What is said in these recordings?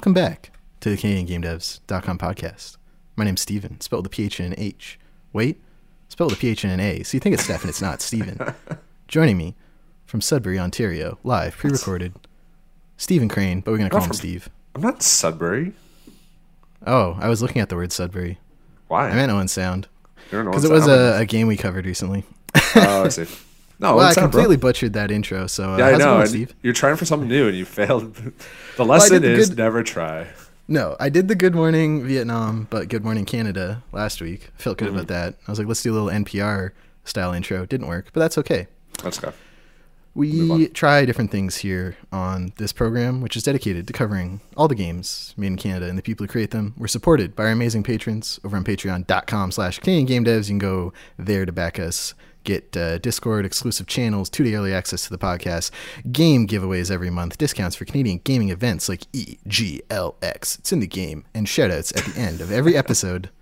welcome back to the CanadianGameDevs.com podcast. My name's Steven, spelled with a PH and an H. Wait, spelled with a PH and an A. So you think it's Steph and it's not Steven. Joining me from Sudbury, Ontario, live, pre-recorded, Stephen Crane, but we're gonna call Not him from- Steve. I'm not Sudbury. Oh, I was looking at the word Sudbury. Why? I meant Owen Sound because it was a, a game we covered recently. Oh, I see. No, well, I completely bro. butchered that intro. So uh, Yeah, I know. going, Steve? You're trying for something new and you failed. the lesson did the is good- never try. No, I did the Good Morning Vietnam, but Good Morning Canada last week. I felt good Mm-hmm. about that. I was like, let's do a little NPR style intro. Didn't work, but that's okay. Let's go. We try different things here on this program, which is dedicated to covering all the games made in Canada and the people who create them. We're supported by our amazing patrons over on patreon.com slash Canadian Game Devs. You can go there to back us, get uh, Discord exclusive channels, two-day early access to the podcast, game giveaways every month, discounts for Canadian gaming events like EGLX. It's in the game, and shoutouts at the end of every episode.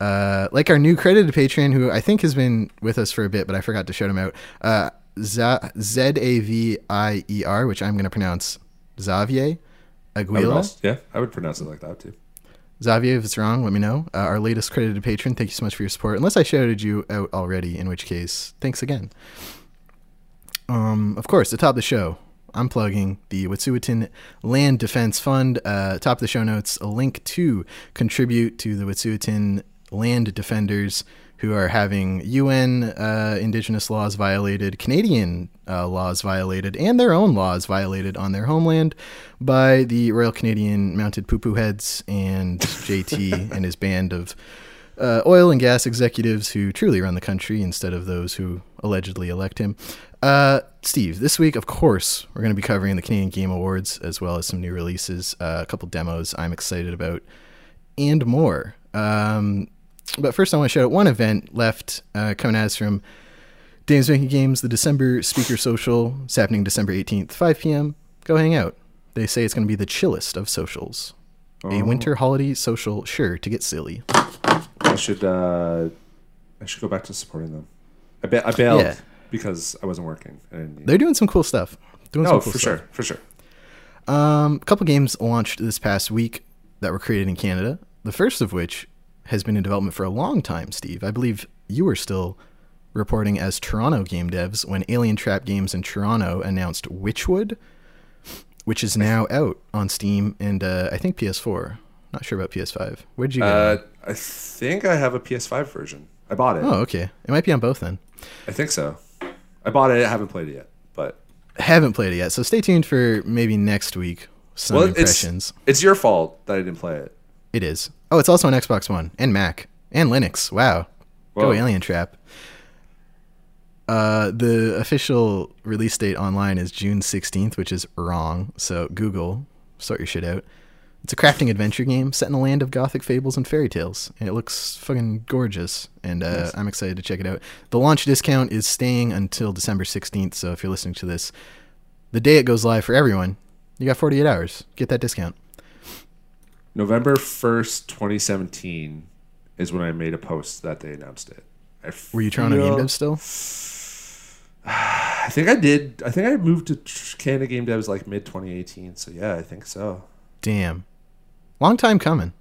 Uh, like our new credited patron, who I think has been with us for a bit, but I forgot to shout him out. Uh, Z A V I E R, which I'm going to pronounce Xavier Aguila. yeah, I would pronounce it like that too. Xavier, if it's wrong, let me know. Uh, our latest credited patron, thank you so much for your support. Unless I shouted you out already, in which case, thanks again. Um, of course, the top of the show, I'm plugging the Wet'suwet'en Land Defense Fund. Uh, top of the show notes, a link to contribute to the Wet'suwet'en Land Defenders who are having UN uh, Indigenous laws violated, Canadian uh, laws violated, and their own laws violated on their homeland by the Royal Canadian Mounted Poo Poo Heads and JT and his band of uh, oil and gas executives who truly run the country instead of those who allegedly elect him. Uh, Steve, this week, of course, we're going to be covering the Canadian Game Awards as well as some new releases, uh, a couple demos I'm excited about, and more. Um, but first, I want to shout out one event left uh, coming at us from Dames Making Games, the December Speaker Social. It's happening December 18th, 5 p.m. Go hang out. They say it's going to be the chillest of socials. A Oh. winter holiday social, sure to get silly. I should. uh I should go back to supporting them. I ba- I bailed Yeah. because I wasn't working. And They're doing some cool stuff. Doing some cool for stuff. sure, for sure. Um, a couple games launched this past week that were created in Canada. The first of which has been in development for a long time, Steve. I believe you were still reporting as Toronto game devs when Alien Trap Games in Toronto announced Witchwood, which is now out on Steam and uh, I think PS4. Not sure about PS5. Where'd you get Uh, it? I think I have a PS5 version. I bought it. Oh, okay. It might be on both then. I think so. I bought it. I haven't played it yet, but Haven't played it yet, so stay tuned for maybe next week. Some well, impressions. it's it's your fault that I didn't play it. It is. Oh, it's also on Xbox One and Mac and Linux. Wow. Go Alien Trap. Uh, the official release date online is June 16th, which is wrong. So Google, sort your shit out. It's a crafting adventure game set in a land of gothic fables and fairy tales, and it looks fucking gorgeous. And uh, Nice. I'm excited to check it out. The launch discount is staying until December 16th. So if you're listening to this, the day it goes live for everyone, you got 48 hours. Get that discount. November first, twenty seventeen, is when I made a post that they announced it. I Were you Toronto to feel- Dev still? I think I did. I think I moved to Canada Game Devs like mid 2018. So yeah, I think so. Damn. Long time coming.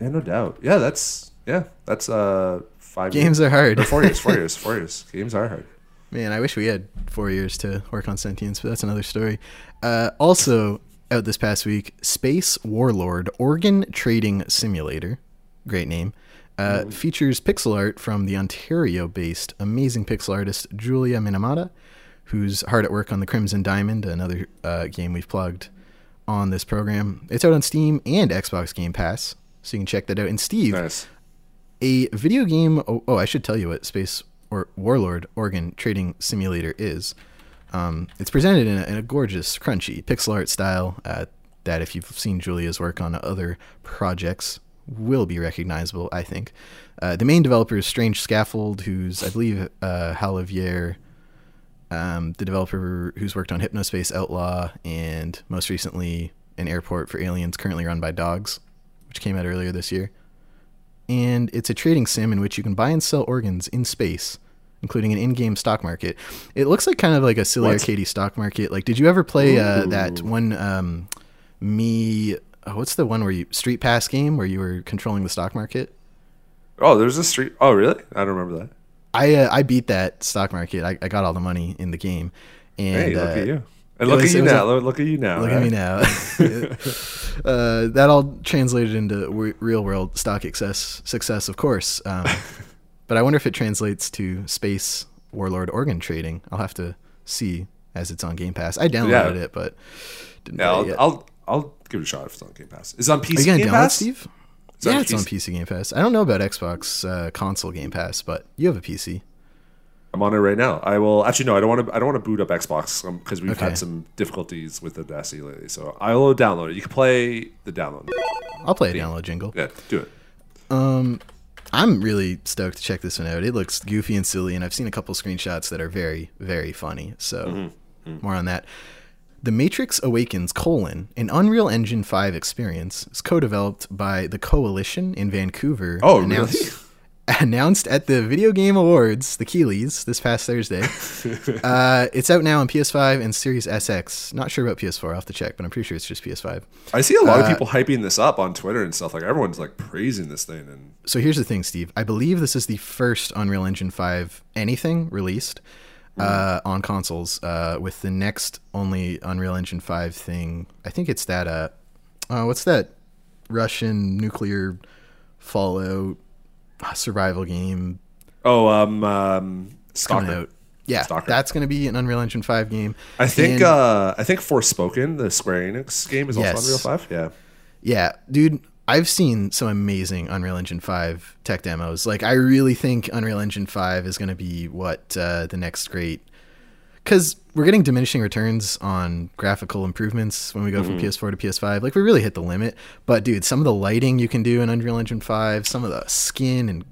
Yeah, no doubt. Yeah, that's yeah, that's uh five Games years. are hard. Or four years, four years, four years. Games are hard. Man, I wish we had four years to work on Sentience, but that's another story. Uh, also, out this past week, Space Warlord Organ Trading Simulator, great name, uh, features pixel art from the Ontario based amazing pixel artist Julia Minamata, who's hard at work on the Crimson Diamond, another uh, game we've plugged on this program. It's out on Steam and Xbox Game Pass, so you can check that out. And Steve, Nice. a video game. Oh, oh, I should tell you what Space or Warlord Organ Trading Simulator is. Um, it's presented in a, in a gorgeous, crunchy pixel art style uh, that, if you've seen Julia's work on other projects, will be recognizable. I think uh, the main developer is Strange Scaffold, who's I believe uh, Halavier, um, the developer who's worked on Hypnospace Outlaw and most recently an airport for aliens currently run by dogs, which came out earlier this year and it's a trading sim in which you can buy and sell organs in space, including an in-game stock market. It looks like kind of like a silly What? arcadey stock market. Like, did you ever play uh, that one um, me. Oh, what's the one where you Street Pass game where you were controlling the stock market? Oh, there's a street. Oh, really? I don't remember that. I uh, I beat that stock market. I, I got all the money in the game. And Hey, look uh, at you. And look was- at you now. look, at you now. Look right? at me now. uh, that all translated into real world stock success, success, of course. Um, but I wonder if it translates to space warlord organ trading. I'll have to see as it's on Game Pass. I downloaded Yeah. it, but didn't Yeah, play I'll, yet. I'll I'll give it a shot if it's on Game Pass. Is it on PC Are you gonna Game download, Pass? Steve? It's on yeah, it's on PC. PC Game Pass. I don't know about Xbox uh, console Game Pass, but you have a PC. I'm on it right now. I will actually no. I don't want to. I don't want to boot up Xbox because we've Okay. had some difficulties with the Audacity lately. So I will download it. You can play the download. I'll play a download jingle. Yeah, do it. I'm really stoked to check this one out. It looks goofy and silly, and I've seen a couple screenshots that are very, very funny. So, mm-hmm. Mm-hmm. more on that. The Matrix Awakens: colon, an Unreal Engine 5 experience, is co-developed by the Coalition in Vancouver. Oh, announced, Announced at the Video Game Awards, the Keighleys, this past Thursday. uh, it's out now on PS5 and Series SX. Not sure about PS4. I'll have to check, but I'm pretty sure it's just PS5. I see a lot Uh, of people hyping this up on Twitter and stuff. Like everyone's like praising this thing. And so here's the thing, Steve. I believe this is the first Unreal Engine 5 anything released uh, on consoles. Uh, with the next only Unreal Engine 5 thing, I think it's that. Uh, uh, what's that Russian nuclear Fallout survival game oh, um, um Stalker. Yeah, Stalker. that's going to be an Unreal Engine 5 game. I think And- uh I think Forspoken, the Square Enix game, is also Yes. Unreal Five. Yeah. Yeah, dude, I've seen some amazing Unreal Engine 5 tech demos. Like, I really think Unreal Engine 5 is going to be what uh, the next great. Because we're getting diminishing returns on graphical improvements when we go Mm-hmm. from PS4 to PS5. Like, we really hit the limit. But, dude, some of the lighting you can do in Unreal Engine 5, some of the skin and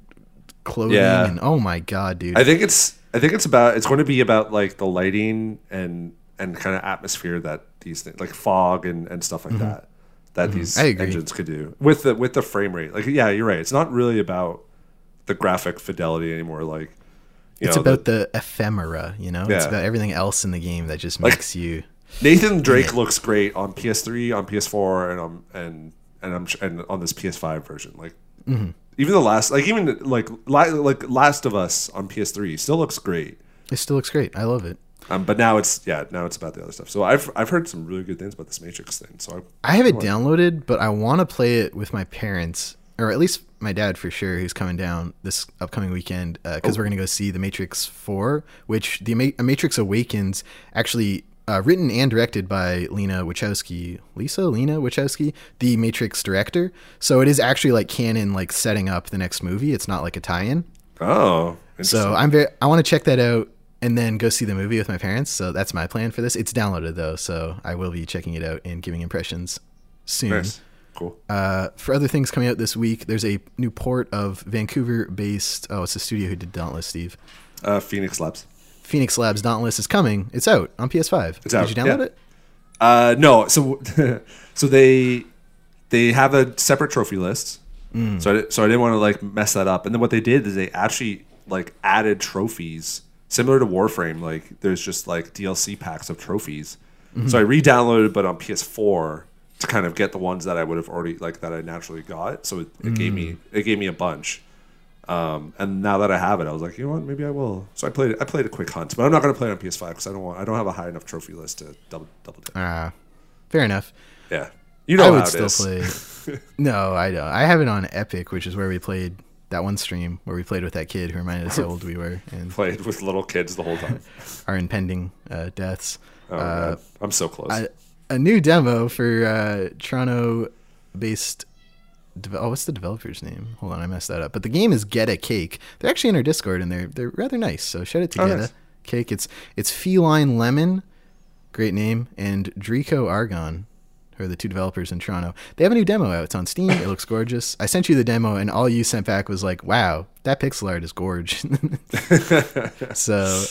clothing, Yeah. and oh my god, dude. I think it's I think it's about it's going to be about like the lighting and and kind of atmosphere that these things like fog and, and stuff like that that these Mm-hmm. Agree. engines could do with the with the frame rate. Like yeah, you're right. It's not really about the graphic fidelity anymore. Like it's know, about the, ephemera, you know? It's about everything else in the game that just makes you. Nathan Drake looks great on PS3, on PS4, and on and and I'm and on this PS5 version. Like Mm-hmm. even the last, like even like like Last of Us on PS3 still looks great. It still looks great. I love it. Um, but now it's yeah, now it's about the other stuff. So I've I've heard some really good things about this Matrix thing. So I, I have it downloaded, but I want to play it with my parents, or at least my dad for sure, who's coming down this upcoming weekend because we're going to go see The Matrix 4, which The Ma- Matrix Awakens actually uh, written and directed by Lena Wachowski. Lisa Lena Wachowski, the Matrix director. So it is actually like canon, like setting up the next movie. It's not like a tie-in. oh, So I'm very. I want to check that out and then go see the movie with my parents. So that's my plan for this. It's downloaded though, so I will be checking it out and giving impressions soon. nice, cool. Uh, for other things coming out this week, there's a new port of Vancouver-based. Oh, it's the studio who did Dauntless, Steve. Uh, Phoenix Labs. Phoenix Labs Dauntless is coming. It's out on PS5. It's out, Did you download yeah. it? Uh, no, so so they they have a separate trophy list. Mm. So I, so I didn't want to like mess that up. And then what they did is they actually like added trophies similar to Warframe. Like there's just like DLC packs of trophies. Mm-hmm. So I re-downloaded, but on PS4 to kind of get the ones that I would have already like that I naturally got. So it, it gave me Mm. it gave me a bunch. Um, and now that I have it, I was like, you know what, maybe I will. So I played it. I played a quick hunt, but I'm not going to play it on PS5 because I don't want. I don't have a high enough trophy list to double double dip. Ah, fair enough. Yeah, you know I would still play. no, I don't. I have it on Epic, which is where we played that one stream where we played with that kid who reminded us how old we were and Played with little kids the whole time. our impending uh, deaths. Oh, Uh. I'm so close. a, a new demo for uh, Toronto-based. Deve- oh, what's the developer's name? Hold on, I messed that up. But the game is Get a Cake. They're actually in our Discord and they're they're rather nice. So shout out to Oh, Get nice. a Cake. It's it's Feline Lemon, great name, and Drico Argon, who are the two developers in Toronto. They have a new demo out. It's on Steam. It looks gorgeous. I sent you the demo, and all you sent back was like, "Wow, that pixel art is gorge." so,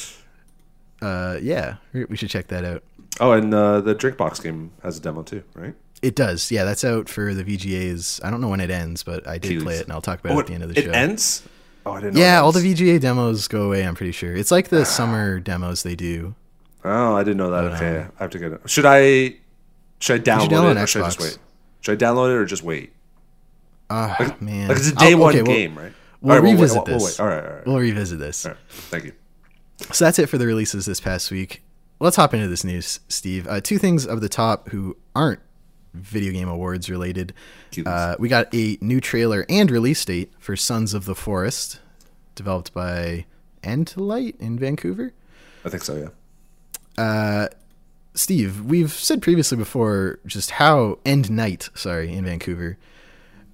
uh, yeah, we should check that out. Oh, and uh, the Drinkbox game has a demo too, right? It does. Yeah, that's out for the VGAs. I don't know when it ends, but I did Keys. play it, and I'll talk about Oh, it at the end of the it show. ends. Oh, I didn't. yeah, it all the. VGA demos go away. I'm pretty sure. It's like the summer demos they do. Oh, I didn't know that. But, okay, um, I have to get it. Should I? Should I download, download it or should I just wait? Should I download it or just wait? Ah, man. Like it's a day Oh, one okay, we'll- game, right? we'll All right, revisit we'll this. wait. All right, all right, We'll revisit this. all right. Thank you. So that's it for the releases this past week. Let's hop into this news, Steve. Uh, two things of the top who aren't video game awards related. Uh, we got a new trailer and release date for Sons of the Forest, developed by Endlight in Vancouver. I think so. Yeah. Steve, we've said previously before just how End Night, sorry, in Vancouver.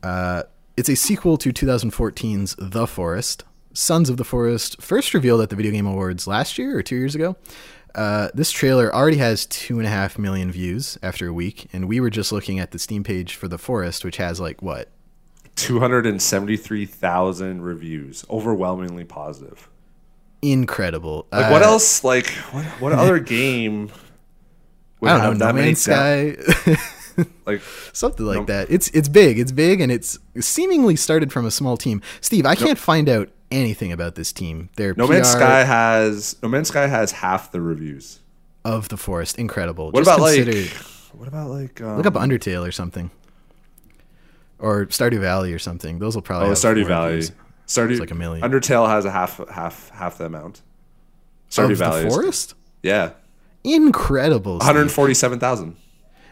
Uh, it's a sequel to 2014's The Forest. Sons of the Forest first revealed at the Video Game Awards last year or two years ago. Uh, this trailer already has two and a half million views after a week, and we were just looking at the Steam page for The Forest, which has like what? Two hundred and seventy-three thousand reviews, overwhelmingly positive. Incredible. Like what Uh, else? Like what? What other game? Would I don't have know. No many Man's Sky. Like Something like Nope. that. It's it's big. It's big, and it's seemingly started from a small team. Steve, I can't find out anything about this team. Their No Man's Sky has No Man's Sky has half the reviews. of the forest, incredible. What Just about consider, like? What about like? Um, look up Undertale or something, or Stardew Valley or something. Those will probably Oh, Stardew Valley. reviews. Stardew like a million. Undertale has a half half half the amount. Stardew Of Valley. the forest. Yeah, Incredible. hundred forty-seven thousand.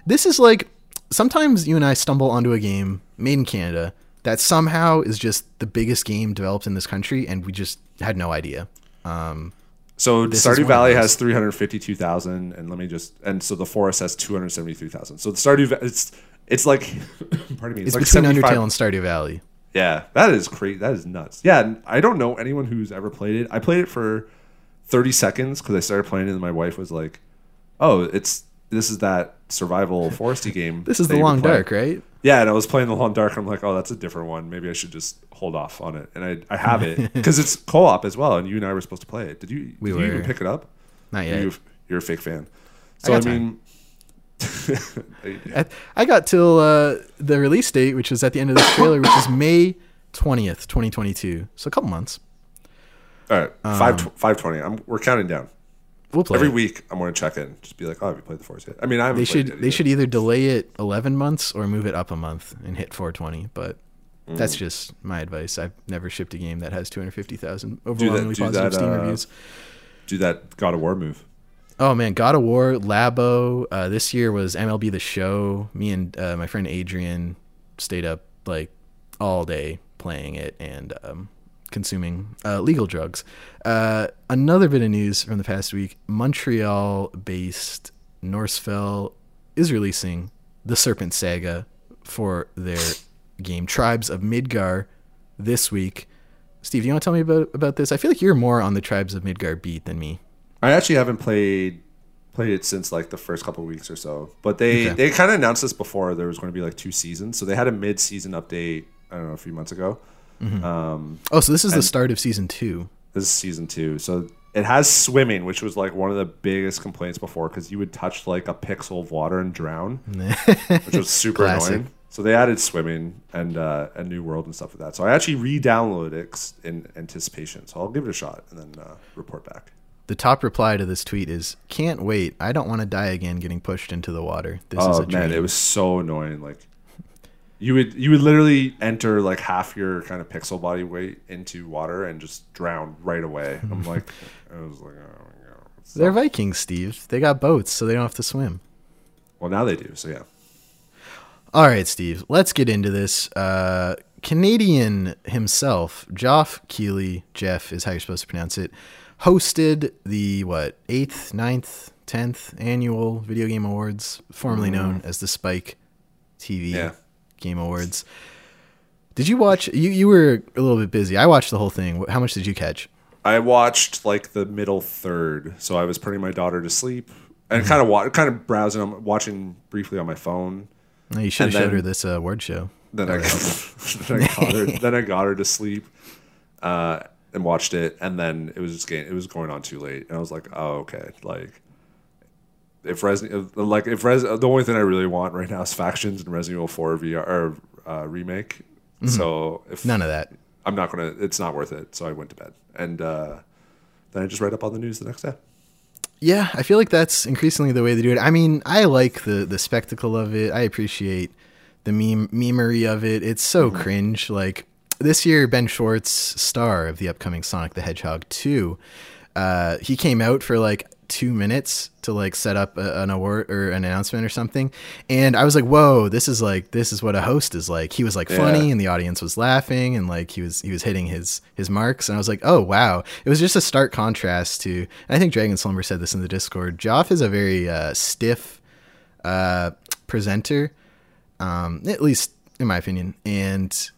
This is like sometimes you and I stumble onto a game made in Canada that somehow is just the biggest game developed in this country, and we just had no idea. Um, So Stardew Valley has three hundred fifty-two thousand, and let me just and so the Forest has two hundred seventy-three thousand. So the Stardew it's it's like pardon me, it's like between Undertale and Stardew Valley. Yeah, that is crazy. That is nuts. Yeah, I don't know anyone who's ever played it. I played it for 30 seconds because I started playing it, and my wife was like, "Oh, it's this is that survival foresty game." This is the Long. Dark, right? Yeah, and I was playing the Long Dark. And I'm like, "Oh, that's a different one. Maybe I should just hold off on it." And I, I have it because it's co-op as well, and you and I were supposed to play it. Did you? We did you were. even pick it up? Not yet. You, you're a fake fan. So I I, mean. I, I got till uh, the release date, which is at the end of this trailer, which is May twentieth, twenty twenty two. So a couple months. all right, five tw- five twenty. I'm we're counting down. We'll play. Every it. week, I'm going to check in, just be like, "Oh, have you played the Forest yet?" I mean, I haven't. They should they should either delay it eleven months or move it up a month and hit four twenty. But that's Mm. just my advice. I've never shipped a game that has two hundred fifty thousand overwhelmingly do positive that, Steam uh, reviews. do that God of War move. Oh man, God of War, Labo. Uh, this year was MLB The Show. Me and uh, my friend Adrian stayed up like all day playing it and um, consuming uh, legal drugs. Uh, another bit of news from the past week: Montreal-based Norsfell is releasing the Serpent Saga for their game Tribes of Midgard this week. Steve, do you want to tell me about about this? I feel like you're more on the Tribes of Midgard beat than me. I actually haven't played played it since like the first couple weeks or so. But they Okay. they kind of announced this before there was going to be like two seasons. So they had a mid season update. I don't know a few months ago. Um, Oh, so this is the start of season two. this is season two. So it has swimming, which was like one of the biggest complaints before because you would touch like a pixel of water and drown, which was super Classic. annoying. So they added swimming and uh, a new world and stuff like that. So I actually re-downloaded it 'cause- in anticipation. So I'll give it a shot and then uh, report back. The top reply to this tweet is, "Can't wait! I don't want to die again getting pushed into the water. This is oh a dream." man, it was so annoying. Like you would you would literally enter like half your kind of pixel body weight into water and just drown right away. I'm like, I was like, oh my god. They're Vikings, Steve. They got boats, so they don't have to swim. well, now they do. So yeah. All right, Steve. Let's get into this. Uh, Canadian himself, Geoff Keighley, Jeff is how you're supposed to pronounce it, hosted the what eighth, ninth, tenth annual Video Game Awards, formerly known as the Spike TV Yeah. Game Awards. Did you watch? You you were a little bit busy. I watched the whole thing. How much did you catch? I watched like the middle third, so I was putting my daughter to sleep and kind of wa- kind of browsing, on, watching briefly on my phone. Oh, You should have showed then- her this uh, award show. Then I, then I got her. Then I got her to sleep, uh, and watched it. And then it was just getting, it was going on too late, and I was like, oh okay, like. If Resident, like if Res, the only thing I really want right now is factions and Resident Evil 4 VR or uh, remake. So if None of that. I'm not gonna, it's not worth it. So I went to bed, and uh, then I just read up on the news the next day. Yeah, I feel like that's increasingly the way they do it. I mean, I like the the spectacle of it. I appreciate the meme memery of it. It's so Mm-hmm. cringe. Like this year, Ben Schwartz, star of the upcoming Sonic the Hedgehog two, uh, he came out for like two minutes to like set up a, an award or an announcement or something, and I was like, "Whoa, this is like this is what a host is like." He was like funny, Yeah. and the audience was laughing, and like he was he was hitting his his marks, and I was like, "Oh wow!" It was just a stark contrast to. I think Dragon Slumber said this in the Discord. Joff is a very uh, stiff uh, presenter, um, at least in my opinion, and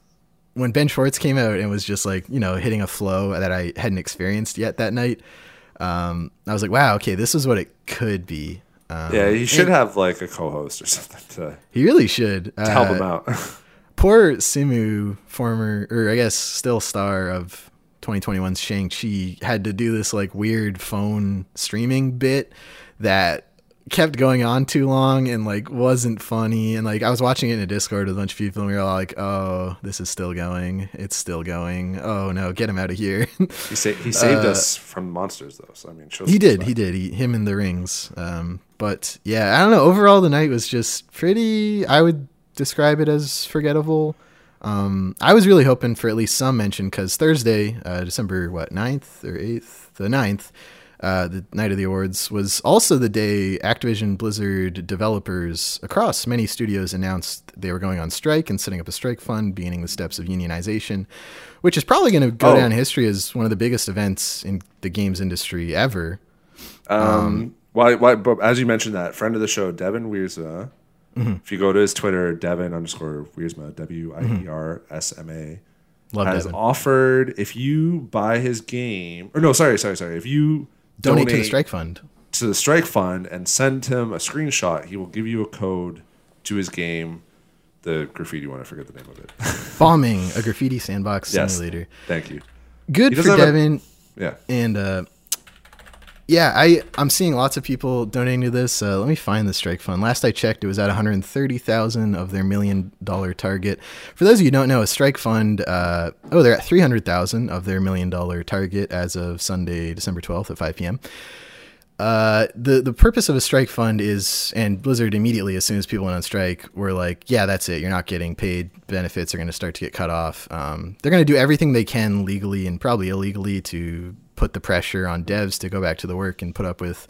when Ben Schwartz came out and was just like, you know, hitting a flow that I hadn't experienced yet that night, um, I was like, wow, okay, this is what it could be. Um, Yeah, he should have like a co-host or something to, He really should. to help Uh, him out. Poor Simu, former, or I guess still star of 2021's Shang-Chi, had to do this like weird phone streaming bit that kept going on too long and like wasn't funny and like I was watching it in a Discord with a bunch of people and we were all like, "Oh, this is still going. It's still going. Oh no, get him out of here." he, sa- he saved us from monsters though. So I mean, Uh, he did, he did. He, him in the rings. Um, but yeah, I don't know. Overall, the night was just pretty. I would describe it as forgettable. Um, I was really hoping for at least some mention because Thursday, uh, December what 9th or eighth, the 9th, uh, the night of the awards was also the day Activision Blizzard developers across many studios announced they were going on strike and setting up a strike fund, beginning the steps of unionization, which is probably going to go Oh. down in history as one of the biggest events in the games industry ever. Um, why, why, but as you mentioned that friend of the show, Devin Wiersma. Mm-hmm. If you go to his Twitter, Devin underscore Wiersma, W I E R S M A, Love has Devin. offered if you buy his game, or no, sorry, sorry, sorry, if you Donate to the strike fund. to the strike fund and send him a screenshot, he will give you a code to his game, the graffiti one. I forget the name of it. Bombing a graffiti sandbox Yes. simulator. Thank you. Good for doesn't a- Devin. Yeah. and uh, yeah, I I'm seeing lots of people donating to this. Uh, let me find the strike fund. Last I checked, it was at 130,000 of their million dollar target. For those of you who don't know, a strike fund. Uh, oh, they're at 300,000 of their million dollar target as of Sunday, December 12th at 5 p.m. Uh, the the purpose of a strike fund is, and Blizzard immediately, as soon as people went on strike, were like, "Yeah, that's it. You're not getting paid. Benefits are going to start to get cut off. Um, they're going to do everything they can legally and probably illegally to put the pressure on devs to go back to the work and put up with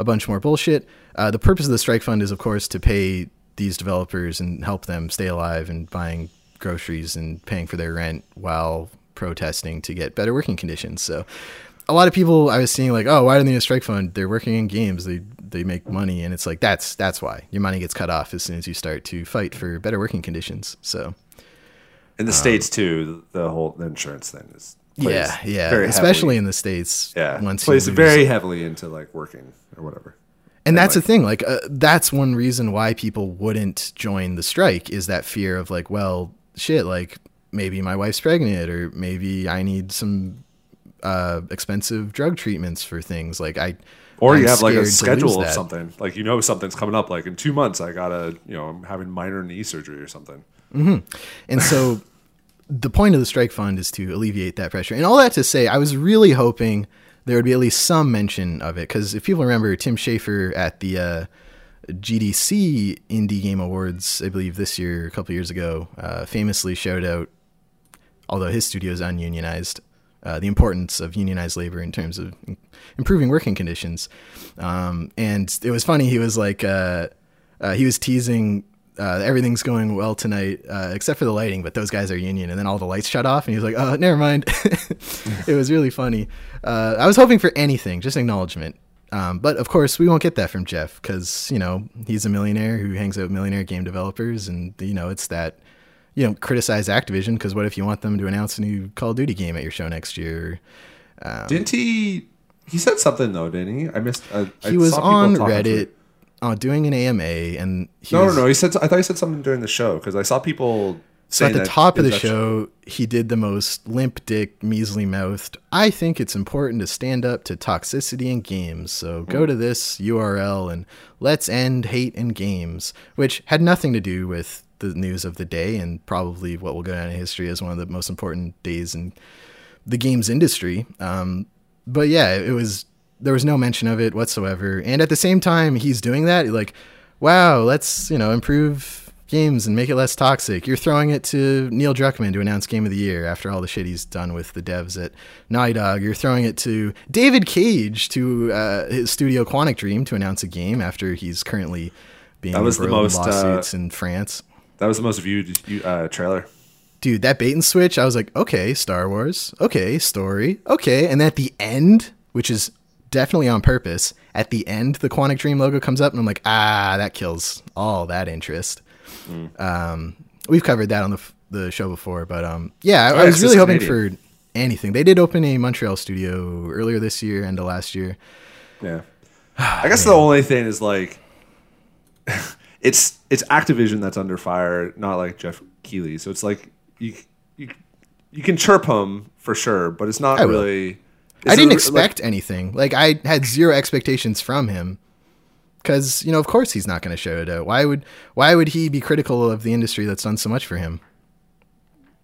a bunch more bullshit. Uh, the purpose of the strike fund is, of course, to pay these developers and help them stay alive and buying groceries and paying for their rent while protesting to get better working conditions. So a lot of people I was seeing like, oh, why do they need a strike fund? They're working in games. They they make money, and it's like that's that's why your money gets cut off as soon as you start to fight for better working conditions. So In the states too, the whole insurance thing is plays yeah, yeah, especially heavily- in the states. yeah once plays very heavily into like working or whatever. and that's like- the thing. Like uh, that's one reason why people wouldn't join the strike is that fear of like, well, shit, like maybe my wife's pregnant or maybe I need some uh, expensive drug treatments for things. Like I. Or I'm you have like a schedule of something. Like you know something's coming up. Like in two months, I gotta you know I'm having minor knee surgery or something. And so the point of the strike fund is to alleviate that pressure. And all that to say, I was really hoping there would be at least some mention of it. Because if people remember, Tim Schafer at the uh, GDC Indie Game Awards, I believe this year, a couple years ago, uh, famously showed out, although his studio is ununionized, uh, the importance of unionized labor in terms of improving working conditions. Um, and it was funny. He was like, uh, uh, he was teasing, uh, everything's going well tonight, uh, except for the lighting, but those guys are union. And then all the lights shut off, and he was like, oh, never mind. it was really funny. Uh, I was hoping for anything, just acknowledgement. Um, but of course, we won't get that from Jeff because you know he's a millionaire who hangs out with millionaire game developers, and you know it's that you know criticize Activision because what if you want them to announce a new Call of Duty game at your show next year? Um, Didn't he? He said something though, didn't he? I missed. I, I he was saw on Reddit uh, doing an AMA, and he No, was, no, no. He said. I thought he said something during the show because I saw people. So at the top of the show, he did the most limp dick, measly mouthed. I think it's important to stand up to toxicity in games. So go to this URL and let's end hate in games, which had nothing to do with the news of the day and probably what will go down in history as one of the most important days in the games industry. Um, but yeah, it was there was no mention of it whatsoever. And at the same time, he's doing that. Like, wow, let's you know improve games and make it less toxic. You're throwing it to Neil Druckmann to announce Game of the Year after all the shit he's done with the devs at Naughty Dog. You're throwing it to David Cage to uh, his studio Quantic Dream to announce a game after he's currently being That was the most, uh, lawsuits in France. That was the most viewed uh, trailer. Dude, that bait and switch, I was like, okay, Star Wars, okay, story, okay. And at the end, which is definitely on purpose, at the end, the Quantic Dream logo comes up, and I'm like, ah, that kills all that interest. Um, we've covered that on the, f- the show before, but um, yeah, I, Oh, I was really hoping Canadian. for anything. They did open a Montreal studio earlier this year, end of last year. Yeah. I guess the only thing is like it's it's Activision that's under fire, not like Jeff Keighley. So it's like you you you can chirp him for sure, but it's not I will. I didn't a- expect anything. Like I had zero expectations from him. Cause, you know, of course he's not gonna show it out. Why would why would he be critical of the industry that's done so much for him?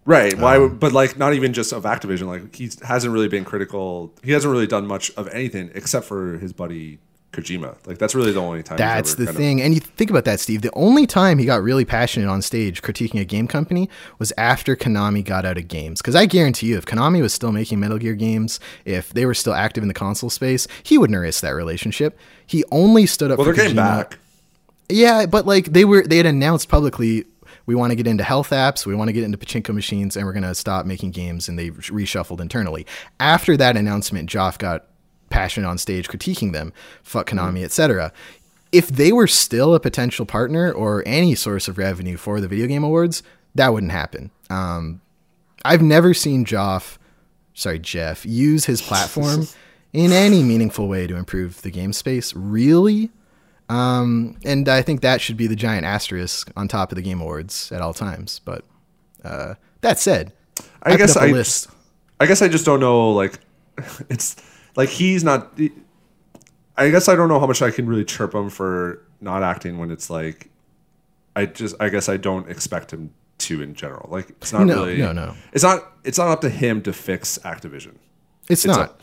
Right. Why? Um, would but like, not even just of Activision. Like, he hasn't really been critical. He hasn't really done much of anything except for his buddy Kojima. Like, that's really the only time. That's the kind of- thing. And you think about that, Steve. The only time he got really passionate on stage critiquing a game company was after Konami got out of games. Because I guarantee you, if Konami was still making Metal Gear games, if they were still active in the console space, he wouldn't risk that relationship. He only stood up well, for they're getting back. Yeah, but like they were, they had announced publicly, we want to get into health apps, we want to get into pachinko machines, and we're going to stop making games. And they reshuffled internally. After that announcement, Joff got passionate on stage critiquing them, fuck Konami, etc. If they were still a potential partner or any source of revenue for the video game awards, that wouldn't happen. Um, I've never seen Joff, sorry Jeff, use his platform in any meaningful way to improve the game space. Really. Um, and I think that should be the giant asterisk on top of the Game Awards at all times. But uh, that said, I guess put up a I. I guess I just don't know. Like, it's like he's not. I guess I don't know how much I can really chirp him for not acting when it's like. I just. I guess I don't expect him to in general. Like, it's not No, really. no, no. It's not. It's not up to him to fix Activision. It's, It's not.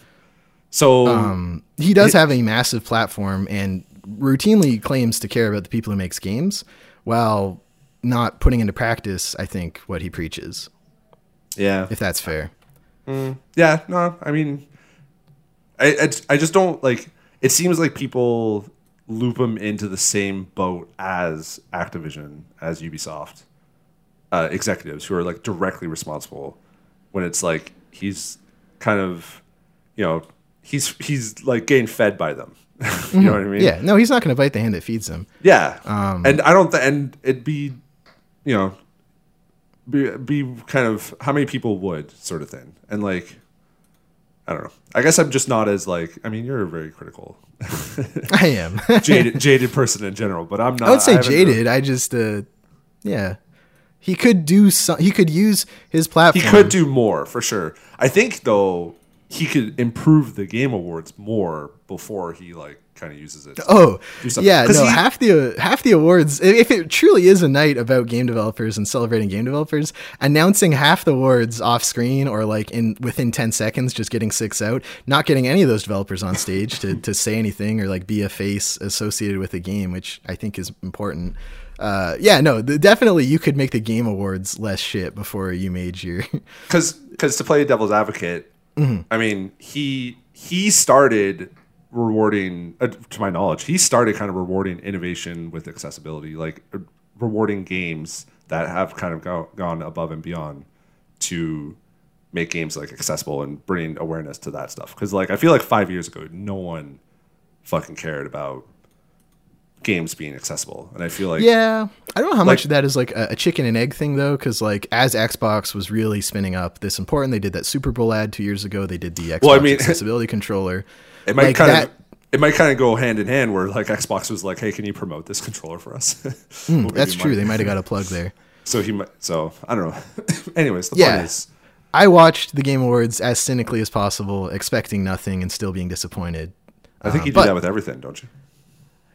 so um, he does have a massive platform and routinely claims to care about the people who makes games, while not putting into practice, I think, what he preaches. yeah, If that's fair. yeah. No, I mean, I, I I just don't like. It seems like people loop him into the same boat as Activision, as Ubisoft uh, executives who are like directly responsible. When it's like he's kind of, you know, he's he's like getting fed by them. you know what I mean? Yeah, no, he's not going to bite the hand that feeds him. Yeah. Um, and I don't th- and it'd be, you know, be be kind of how many people would sort of thing. And like I don't know. I guess I'm just not as like I mean, you're a very critical I am. jaded jaded person in general, but I'm not I would say haven't jaded. really- I just, uh, yeah, he could do some. He could use his platform. he could do more for sure. I think though he could improve the game awards more before he like kind of uses it. Oh, yeah. No, he- half the half the awards. If it truly is a night about game developers and celebrating game developers, announcing half the awards off screen or like in within ten seconds, just getting six out, not getting any of those developers on stage to to say anything or like be a face associated with the game, which I think is important. Uh, yeah, no, the, definitely you could make the game awards less shit before you made your. because because to play devil's advocate, I mean he he started rewarding, uh, to my knowledge, he started kind of rewarding innovation with accessibility, like uh, rewarding games that have kind of go, gone above and beyond to make games like accessible and bring awareness to that stuff. Because like I feel like five years ago, no one fucking cared about games being accessible, and I feel like Yeah, I don't know how Like- much of that is like a, a chicken and egg thing though, because like as Xbox was really spinning up this important, they did that Super Bowl ad two years ago. They did the Xbox Well, I mean- accessibility controller. It might Like kind that- of it might kind of go hand in hand where like Xbox was like, "Hey, can you promote this controller for us?" We'll That's true. They might have got a plug there. So he might. So I don't know. Anyways, the Yeah. point is, I watched the Game Awards as cynically as possible, expecting nothing and still being disappointed. I think Um, you do but- that with everything, don't you?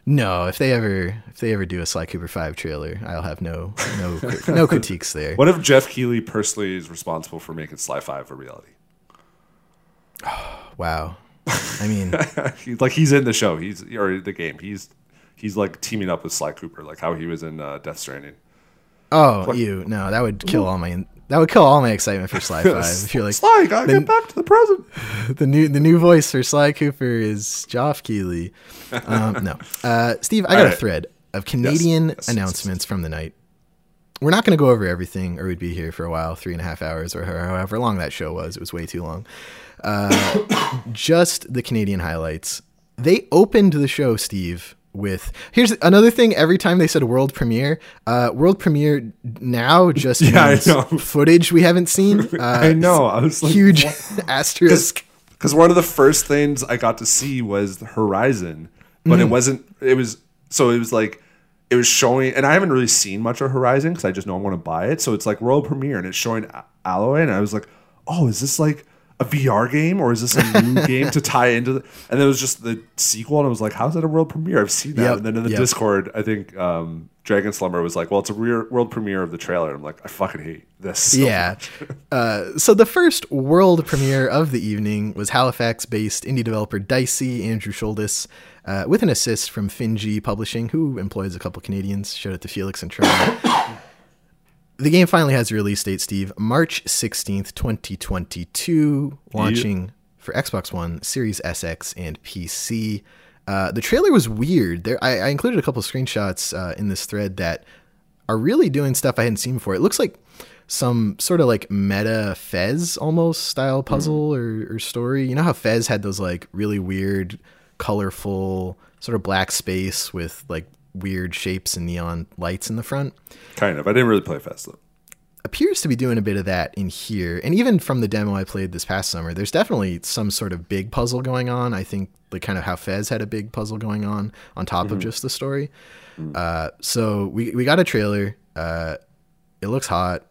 No, if they ever if they ever do a Sly Cooper Five trailer, I'll have no no no critiques there. What if Jeff Keighley personally is responsible for making Sly Five a reality? Wow. I mean, like he's in the show. He's or the game. He's he's like teaming up with Sly Cooper, like how he was in uh, Death Stranding. oh, you no, that would kill all my that would kill all my excitement for Sly Five. If you're like Sly, gotta then- get back to the present. the new the new voice for Sly Cooper is Geoff Keighley. Um, no, uh, Steve, I got a thread of Canadian yes, yes, announcements from the night. We're not going to go over everything, or we'd be here for a while, three and a half hours, or however long that show was. It was way too long. Uh, just the Canadian highlights. They opened the show, Steve, with here's another thing. Every time they said world premiere, uh, world premiere now just Yeah, footage we haven't seen. Uh, I know. I was like, huge asterisk. because one of the first things I got to see was Horizon, but Mm-hmm. it wasn't. It was so it was like it was showing, and I haven't really seen much of Horizon because I just know I want to buy it. So it's like world premiere, and it's showing Aloy, and I was like, oh, is this like a VR game or is this a new game to tie into? The, and then it was just the sequel, and I was like, how's that a world premiere? I've seen that. Yep, And then in the yep. Discord, I think um, Dragon Slumber was like, well, it's a rear, world premiere of the trailer. I'm like, I fucking hate this. so yeah. Uh, so the first world premiere of the evening was Halifax-based indie developer Dicey Andrew Shouldice, uh, with an assist from Finji Publishing, who employs a couple Canadians. Showed it to Felix and Toronto. the game finally has a release date, Steve, March sixteenth, twenty twenty-two, launching for Xbox One, Series SX, and PC. Uh, the trailer was weird. There, I, I included a couple screenshots uh, in this thread that are really doing stuff I hadn't seen before. It looks like some sort of like meta Fez almost style puzzle or, or story. You know how Fez had those like really weird, colorful, sort of black space with like weird shapes and neon lights in the front? kind of. I didn't really play Fez though. appears to be doing a bit of that in here. And even from the demo I played this past summer, there's definitely some sort of big puzzle going on. I think like kind of how Fez had a big puzzle going on on top of just the story. Uh, so we, we got a trailer. Uh, it looks hot.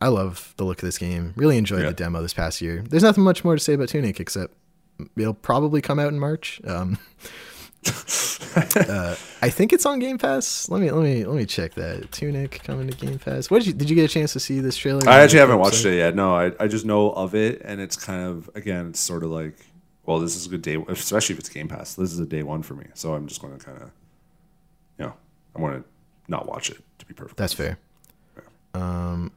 I love the look of this game. Really enjoyed Yeah. the demo this past year. There's nothing much more to say about Tunic except it'll probably come out in March. Um, uh, I think it's on Game Pass. Let me let me let me check that. Tunic coming to Game Pass. What did you did you get a chance to see this trailer? I actually haven't watched it yet. No, I, I just know of it, and it's kind of again, it's sort of like, well, this is a good day, especially if it's Game Pass. This is a day one for me, so I'm just going to kind of, you know, I want to not watch it to be perfect. That's fair. Um,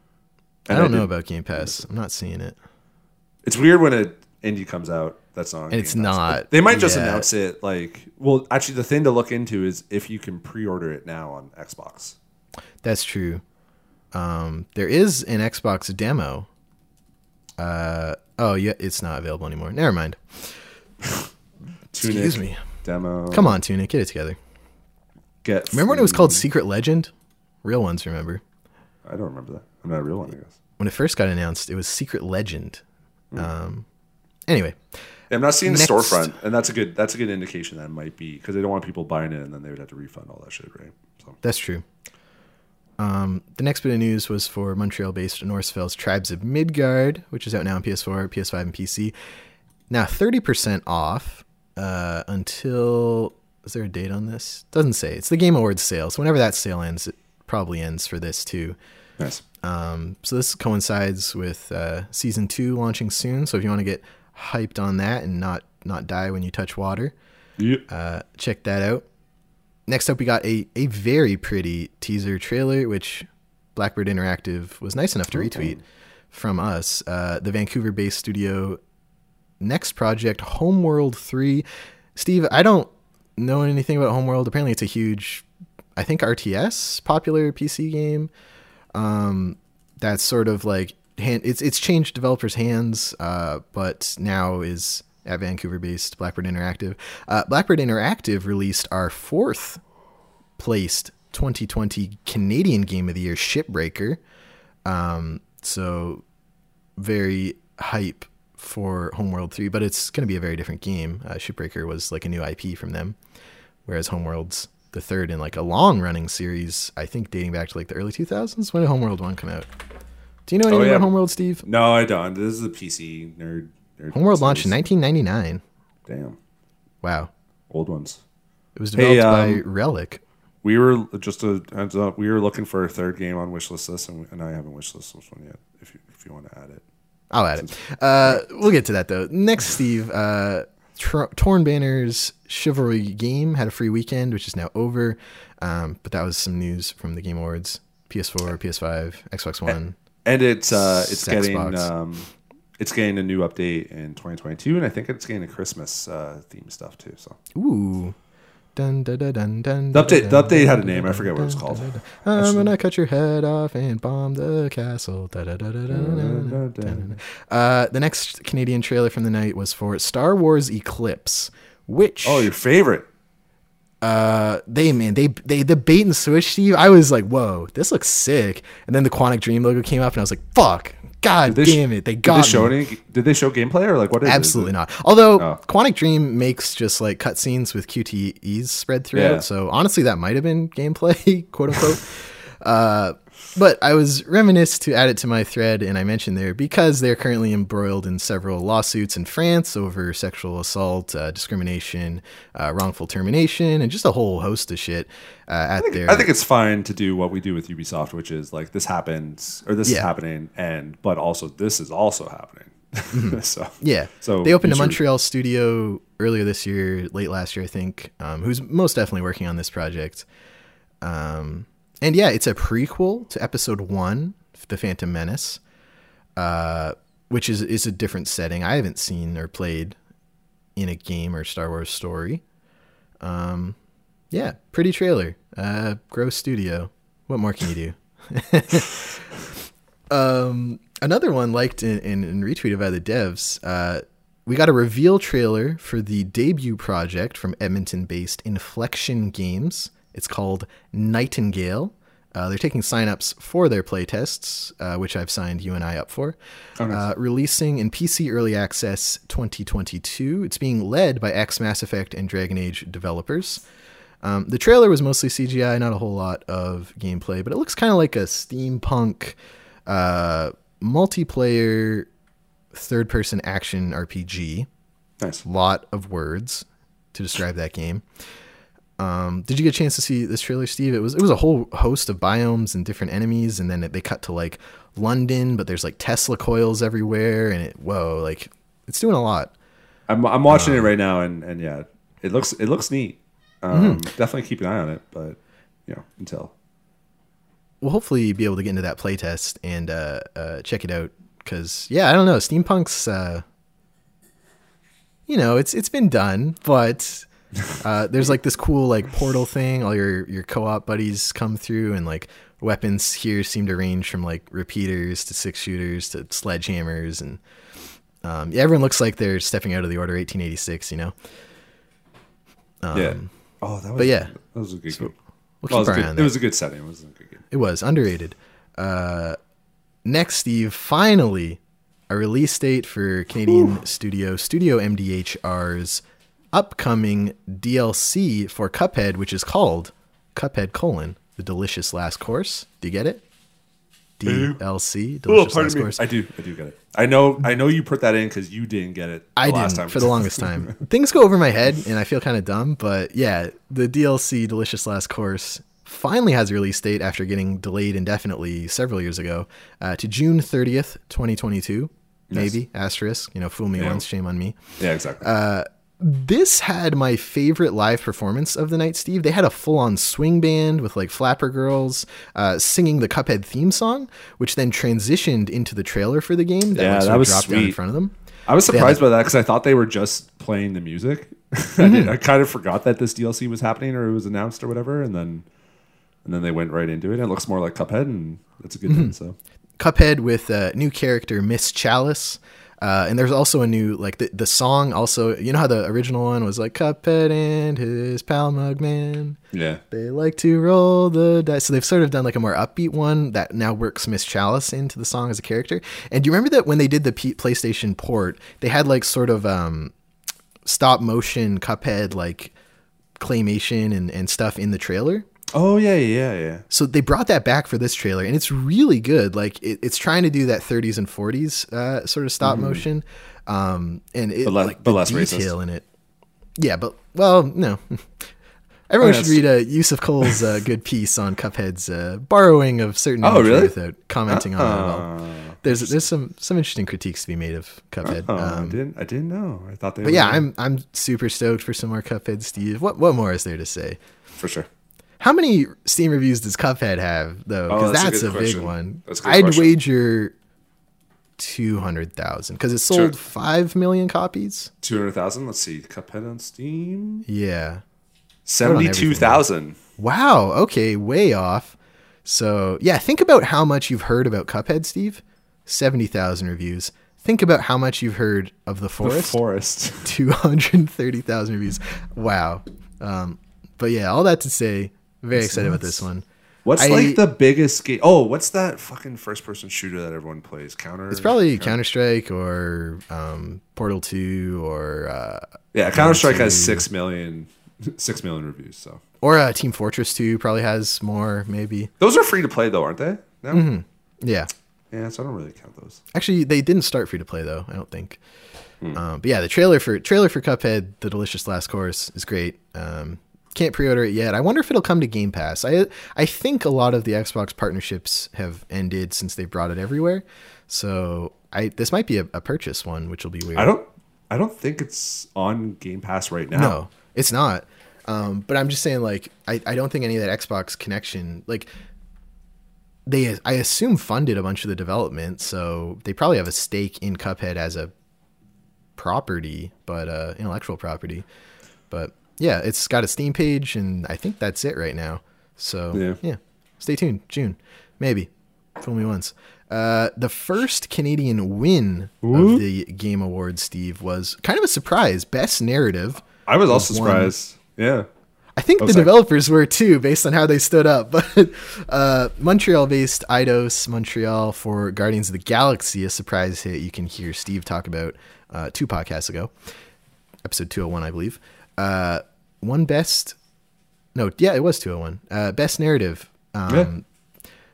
I don't I know about Game Pass. I'm not seeing it. It's weird when an indie comes out that's not. It's not, They might just yeah. announce it like. Well, actually, the thing to look into is if you can pre-order it now on Xbox. That's true. Um, there is an Xbox demo. Uh, oh yeah, it's not available anymore. Never mind. Excuse Tunic me. Demo. Come on, Tunic, get it together. Get. Remember when it was called Secret Legend? Real ones remember. I don't remember that. I'm not a real one, I guess. When it first got announced, it was Secret Legend. Hmm. Um, anyway, I'm not seeing the Next. storefront, and that's a good that's a good indication that it might be because they don't want people buying it and then they would have to refund all that shit, right? So That's true. Um, the next bit of news was for Montreal-based Norsfell's Tribes of Midgard, which is out now on PS4, PS5, and PC. Now, 30% off uh, until... Is there a date on this? Doesn't say. It's the Game Awards sale. So whenever that sale ends, it probably ends for this too. nice. Um, so this coincides with uh, season two launching soon. So if you want to get hyped on that and not not die when you touch water, Yep. uh, check that out. Next up, we got a, a very pretty teaser trailer, which Blackbird Interactive was nice enough to retweet from us. Uh, the Vancouver based studio next project, Homeworld 3. Steve, I don't know anything about Homeworld. Apparently, it's a huge, I think, RTS popular PC game. Um, that's sort of like hand, it's it's changed developers' hands, uh, but now is at Vancouver-based Blackbird Interactive. Uh, Blackbird Interactive released our fourth placed 2020 Canadian Game of the Year, Shipbreaker. Um, so very hype for Homeworld 3, but it's going to be a very different game. Uh, Shipbreaker was like a new IP from them, whereas Homeworld's the third in like a long running series, I think dating back to like the early 2000s. When did Homeworld 1 come out? Do you know anything yeah. about Homeworld, Steve? No, I don't. This is a PC nerd. nerd Homeworld launched in 1999. Damn, Wow. old ones. It was Hey, developed by um, Relic. We were just a heads up. We were looking for a third game on wishlist list, and, and I haven't wishlist this one yet. If you if you want to add it, I'll add it. Uh, we'll get to that though. Next, Steve. Uh, Tor- Torn Banner's Chivalry game had a free weekend, which is now over. Um, but that was some news from the Game Awards. PS4, PS5, Xbox One. And it's uh, it's Xbox. getting um, it's getting a new update in 2022, and I think it's getting a Christmas uh, theme stuff too. So Ooh. Dun, dun, dun, dun, dun, The update- the update had a name. I forget what it was called. I'm gonna cut your head off and bomb the castle. Da, da, da, da, da, da, da, da, da, da. Uh, the next Canadian trailer from the night was for Star Wars Eclipse, which oh, your favorite? Uh they man they they the bait and switch Steve. I was like, whoa, this looks sick. And then the Quantic Dream logo came up, and I was like, fuck, god Did they damn it, they Did got they me. show any? Did they show gameplay or like what is it? Absolutely not. Although Oh. Quantic Dream makes just like cutscenes with QTEs spread throughout, Yeah. so honestly, that might have been gameplay, quote unquote. uh, but I was reminisced to add it to my thread, and I mentioned there because they're currently embroiled in several lawsuits in France over sexual assault, uh, discrimination, uh, wrongful termination, and just a whole host of shit uh, at their. I think it's fine to do what we do with Ubisoft, which is like this happens or this is happening, and but also this is also happening. so Yeah. So they opened a Montreal studio earlier this year, late last year, I think, um, who's most definitely working on this project. Um, and yeah, it's a prequel to episode one, The Phantom Menace, uh, which is, is a different setting. I haven't seen or played in a game or Star Wars story. Um, yeah, pretty trailer. Uh, gross studio. What more can you do? um, another one liked and, and, retweeted by the devs. Uh, we got a reveal trailer for the debut project from Edmonton-based Inflection Games. It's called Nightingale. Uh, they're taking signups for their playtests, uh, which I've signed you and I up for. Oh, nice. uh, releasing in PC Early Access 2022. It's being led by ex Mass Effect and Dragon Age developers. Um, the trailer was mostly CGI, not a whole lot of gameplay, but it looks kind of like a steampunk uh, multiplayer third person action RPG. nice. Lot of words to describe that game. Um, did you get a chance to see this trailer, Steve? It was it was a whole host of biomes and different enemies, and then it, they cut to like London, but there's like Tesla coils everywhere, and it whoa, like it's doing a lot. I'm I'm watching it right now, and and yeah, it looks it looks neat. Um, Mm-hmm. Definitely keep an eye on it, but you know, until we'll hopefully be able to get into that playtest and uh, uh, check it out because yeah, I don't know, steampunk's uh, you know it's it's been done, but uh, there's like this cool like portal thing. All your your co-op buddies come through, and like weapons here seem to range from like repeaters to six shooters to sledgehammers, and um, yeah, everyone looks like they're stepping out of the Order 1886. You know, yeah. Oh, that was Um, but yeah. that was a good game. we'll Well, it, was a good, it was a good setting. It was a good game. It was underrated. Uh, next, Steve, finally, a release date for Canadian studio Studio MDHR's upcoming DLC for Cuphead, which is called Cuphead: colon The Delicious Last Course. Do you get it? DLC, Oh, pardon Last me. Course. I do. I do get it. I know. I know you put that in because you didn't get it. I last didn't time. for the longest time. Things go over my head, and I feel kind of dumb. But yeah, the DLC Delicious Last Course finally has a release date after getting delayed indefinitely several years ago uh, to June thirtieth, twenty twenty two. Maybe asterisk. You know, fool me Yeah. once, shame on me. yeah, exactly. Uh, This had my favorite live performance of the night, Steve. They had a full on swing band with like flapper girls uh, singing the Cuphead theme song, which then transitioned into the trailer for the game. That Yeah, like, that was dropped down in front of them. I was surprised by that because I thought they were just playing the music. I, Mm-hmm. did, I kind of forgot that this DLC was happening or it was announced or whatever, and then and then they went right into it. And It looks more like Cuphead, and that's a good Mm-hmm. thing. So Cuphead with a new character, Miss Chalice. Uh, and there's also a new like the, the song also you know how the original one was like Cuphead and his pal Mugman yeah, they like to roll the dice so they've sort of done like a more upbeat one that now works Miss Chalice into the song as a character. And do you remember that when they did the P- PlayStation port they had like sort of um stop motion Cuphead like claymation and, and stuff in the trailer Oh yeah, yeah, yeah. so they brought that back for this trailer, and it's really good. Like it, it's trying to do that 30s and 40s uh, sort of stop motion, um, and it Mm-hmm. But le- like but the less racist. detail in it. Yeah, but well, no. Everyone Oh, should read uh, Yussef Cole's uh, good piece on Cuphead's uh, borrowing of certain Oh, really? without commenting on it at all. Uh, There's there's some some interesting critiques to be made of Cuphead. I Um, didn't. I didn't know. I thought they. but were yeah, good. I'm I'm super stoked for some more Cuphead, Steve. What what more is there to say? for sure. How many Steam reviews does Cuphead have though? Oh, Because that's a that's, good a, question. big one. That's a good I'd question. wager two hundred thousand because it sold Sure. five million copies. Two hundred thousand. Let's see. Cuphead on Steam. Yeah. Seventy-two thousand. Wow. Okay. Way off. So yeah, think about how much you've heard about Cuphead, Steve. Seventy thousand reviews. Think about how much you've heard of the forest. The forest. forest. Two hundred thirty thousand reviews. Wow. Um, but yeah, all that to say, very excited about this one. What's I- like the biggest game? Oh, what's that fucking first-person shooter that everyone plays? Counter. It's probably Counter Strike or um, Portal Two or uh, Yeah, Counter Strike has to- six million, six million reviews. So or uh, Team Fortress Two probably has more. Maybe. those are free to play though, aren't they? No. Mm-hmm. Yeah. Yeah, so I don't really count those. Actually, they didn't start free to play though. I don't think. Hmm. Um, but yeah, the trailer for trailer for Cuphead, the delicious last course, is great. Um, can't pre-order it yet. I wonder if it'll come to Game Pass. I I think a lot of the Xbox partnerships have ended since they brought it everywhere. So I this might be a, a purchase one, which will be weird. I don't. I don't think it's on Game Pass right now. No, it's not. Um, but I'm just saying, like, I, I don't think any of that Xbox connection, like, they, I assume, funded a bunch of the development, so they probably have a stake in Cuphead as a property, but uh, intellectual property. But yeah, it's got a Steam page, and I think that's it right now. So Yeah. yeah, stay tuned. June, maybe. Fool me once. Uh, the first Canadian win of the Game Awards, Steve, was kind of a surprise. Best narrative. I was also surprised. Yeah. I think the developers were too, based on how they stood up. But uh, Montreal-based Eidos Montreal for Guardians of the Galaxy, a surprise hit you can hear Steve talk about uh, two podcasts ago, episode 201, I believe. Uh, one best, no, yeah, it was 201. Uh, best narrative. Um,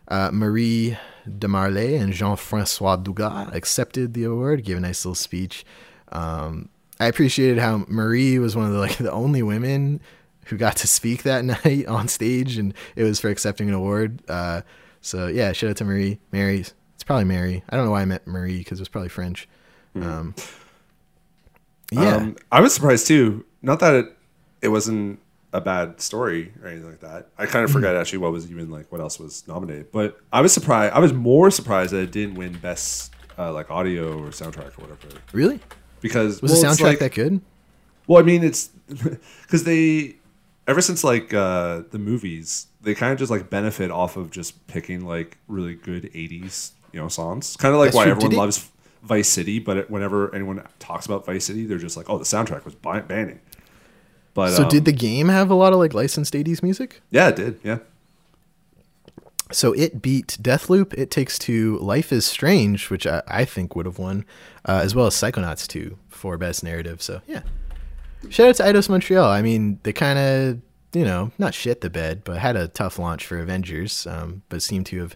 uh, Marie DeMarle and Jean-Francois Dugas accepted the award, gave a nice little speech. Um, I appreciated how Marie was one of the like the only women who got to speak that night on stage, and it was for accepting an award. Uh, so yeah, shout out to Marie. Mary, it's probably Mary. I don't know why I meant Marie because it was probably French. Um, yeah, Um, I was surprised too. Not that it, it wasn't a bad story or anything like that. I kind of forgot actually what was even like what else was nominated. But I was surprised. I was more surprised that it didn't win best uh, like audio or soundtrack or whatever. really? Because Was well, the soundtrack like- that good? Well, I mean, it's because they ever since like uh, the movies, they kind of just like benefit off of just picking like really good '80s you know songs. Kind of like That's why true. everyone Did loves Vice City, but it, whenever anyone talks about Vice City, they're just like, "Oh, the soundtrack was ban- banning." But So um, did the game have a lot of like licensed 80s music? yeah, it did yeah. So it beat Deathloop, It Takes Two, Life is Strange, which I, I think would have won, uh, as well as Psychonauts 2 for Best Narrative. So yeah. Shout out to Eidos Montreal. I mean, they kind of, you know, not shit the bed, but had a tough launch for Avengers, um, but seem to have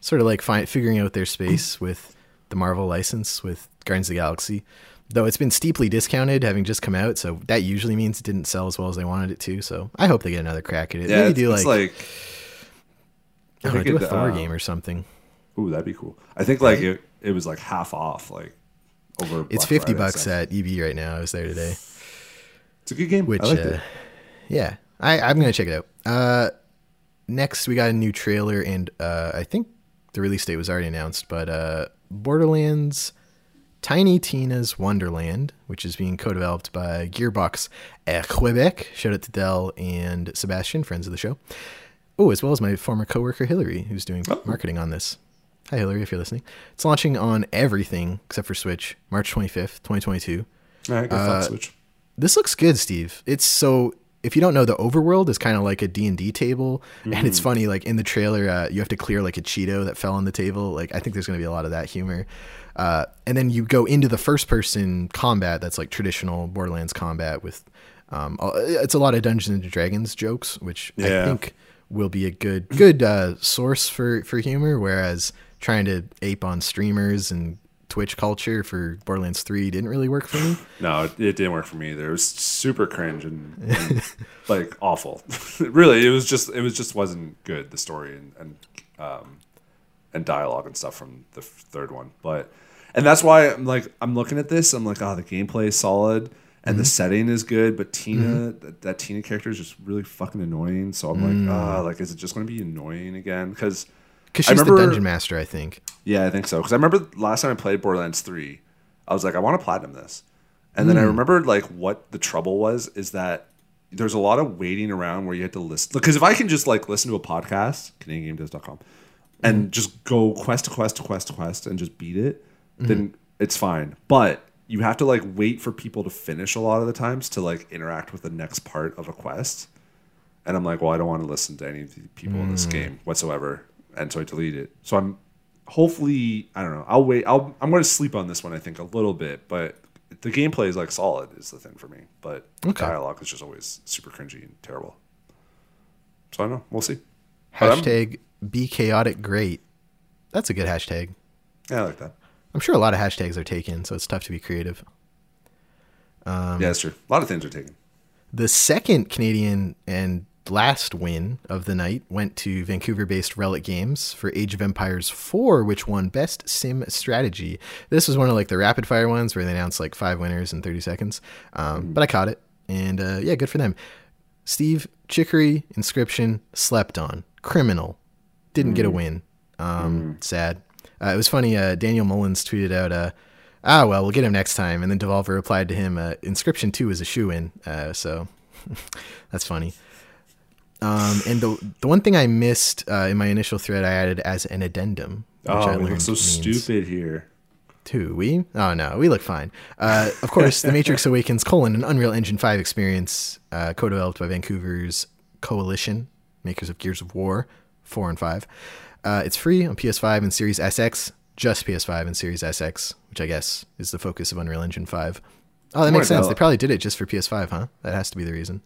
sort of like find, figuring out their space with the Marvel license with Guardians of the Galaxy. Though it's been steeply discounted, having just come out, so that usually means it didn't sell as well as they wanted it to. So I hope they get another crack at it. Yeah, Maybe it's, do it's like, like, I I don't know, think do a it, Thor uh, game or something. ooh, that'd be cool. I think like it, it was like half off, like over. It's Black fifty Friday bucks at EB right now. I was there today. It's a good game. Which, uh, it. yeah, I, I'm gonna check it out. Uh, next, we got a new trailer, and uh, I think the release date was already announced. But uh, Borderlands Tiny Tina's Wonderland, which is being co-developed by Gearbox at Quebec. Shout out to Dell and Sebastian, friends of the show. Oh, as well as my former coworker Hillary, who's doing Oh. marketing on this. Hi, Hillary, if you're listening. It's launching on everything except for Switch, March 25th, 2022. All right, go uh, Switch. This looks good, Steve. It's so if you don't know, the overworld is kind of like a D&D table and it's funny like in the trailer uh, you have to clear like a Cheeto that fell on the table. Like I think there's going to be a lot of that humor. Uh, and then you go into the first person combat that's like traditional Borderlands combat with um, it's a lot of Dungeons and Dragons jokes, which I think will be a good good uh, source for for humor whereas trying to ape on streamers and Twitch culture for Borderlands 3 didn't really work for me. No, it, it didn't work for me either. It was super cringe and, and like awful. really, it was just it was just wasn't good the story and and um, and dialogue and stuff from the third one. But and that's why I'm like I'm looking at this. I'm like, oh, the gameplay is solid and the setting is good, but Tina that, that Tina character is just really fucking annoying. So I'm like, ah, like is it just going to be annoying again? Because Because she's the dungeon master, I think. yeah, I think so. Because I remember last time I played Borderlands 3, I was like, I want to platinum this. And then I hmm. remembered like what the trouble was is that there's a lot of waiting around where you had to listen. Because if I can just like listen to a podcast, CanadianGameDev.com, and hmm. just go quest to quest to quest to quest and just beat it, hmm. then it's fine. But you have to like wait for people to finish a lot of the times to like interact with the next part of a quest. And I'm like, well, I don't want to listen to any of the people in this game whatsoever, and so I delete it. So I'm hopefully, I don't know. I'll wait. I'll I'm going to sleep on this one. I think a little bit, but the gameplay is like solid is the thing for me. But Okay. dialogue is just always super cringy and terrible. So I don't know. We'll see. Hashtag be chaotic great. That's a good hashtag. Yeah, I like that. I'm sure a lot of hashtags are taken, so it's tough to be creative. Um, yeah, that's true. A lot of things are taken. The second Canadian and last win of the night went to Vancouver based Relic Games for Age of Empires 4, which won Best Sim Strategy. This was one of like the rapid fire ones where they announced like five winners in 30 seconds. Um, But I caught it. And uh, yeah, good for them. Steve, Chicory, Inscryption, Slept On, Criminal, didn't get a win. Um, Sad. Uh, it was funny. Uh, Daniel Mullins tweeted out, uh, "Ah, well, we'll get him next time." And then Devolver replied to him, uh, "Inscryption Two is a shoe in." Uh, so that's funny. Um, and the the one thing I missed uh, in my initial thread, I added as an addendum. Which I Oh, we look so stupid here. Two, we? Oh no, we look fine. Uh, of course, The Matrix Awakens: colon an Unreal Engine Five experience, uh, co-developed by Vancouver's Coalition, makers of Gears of War four and five. Uh, it's free on PS5 and Series SX, just PS5 and Series SX, which I guess is the focus of Unreal Engine Five. Oh, that makes sense. They probably did it just for PS5, huh? That has to be the reason.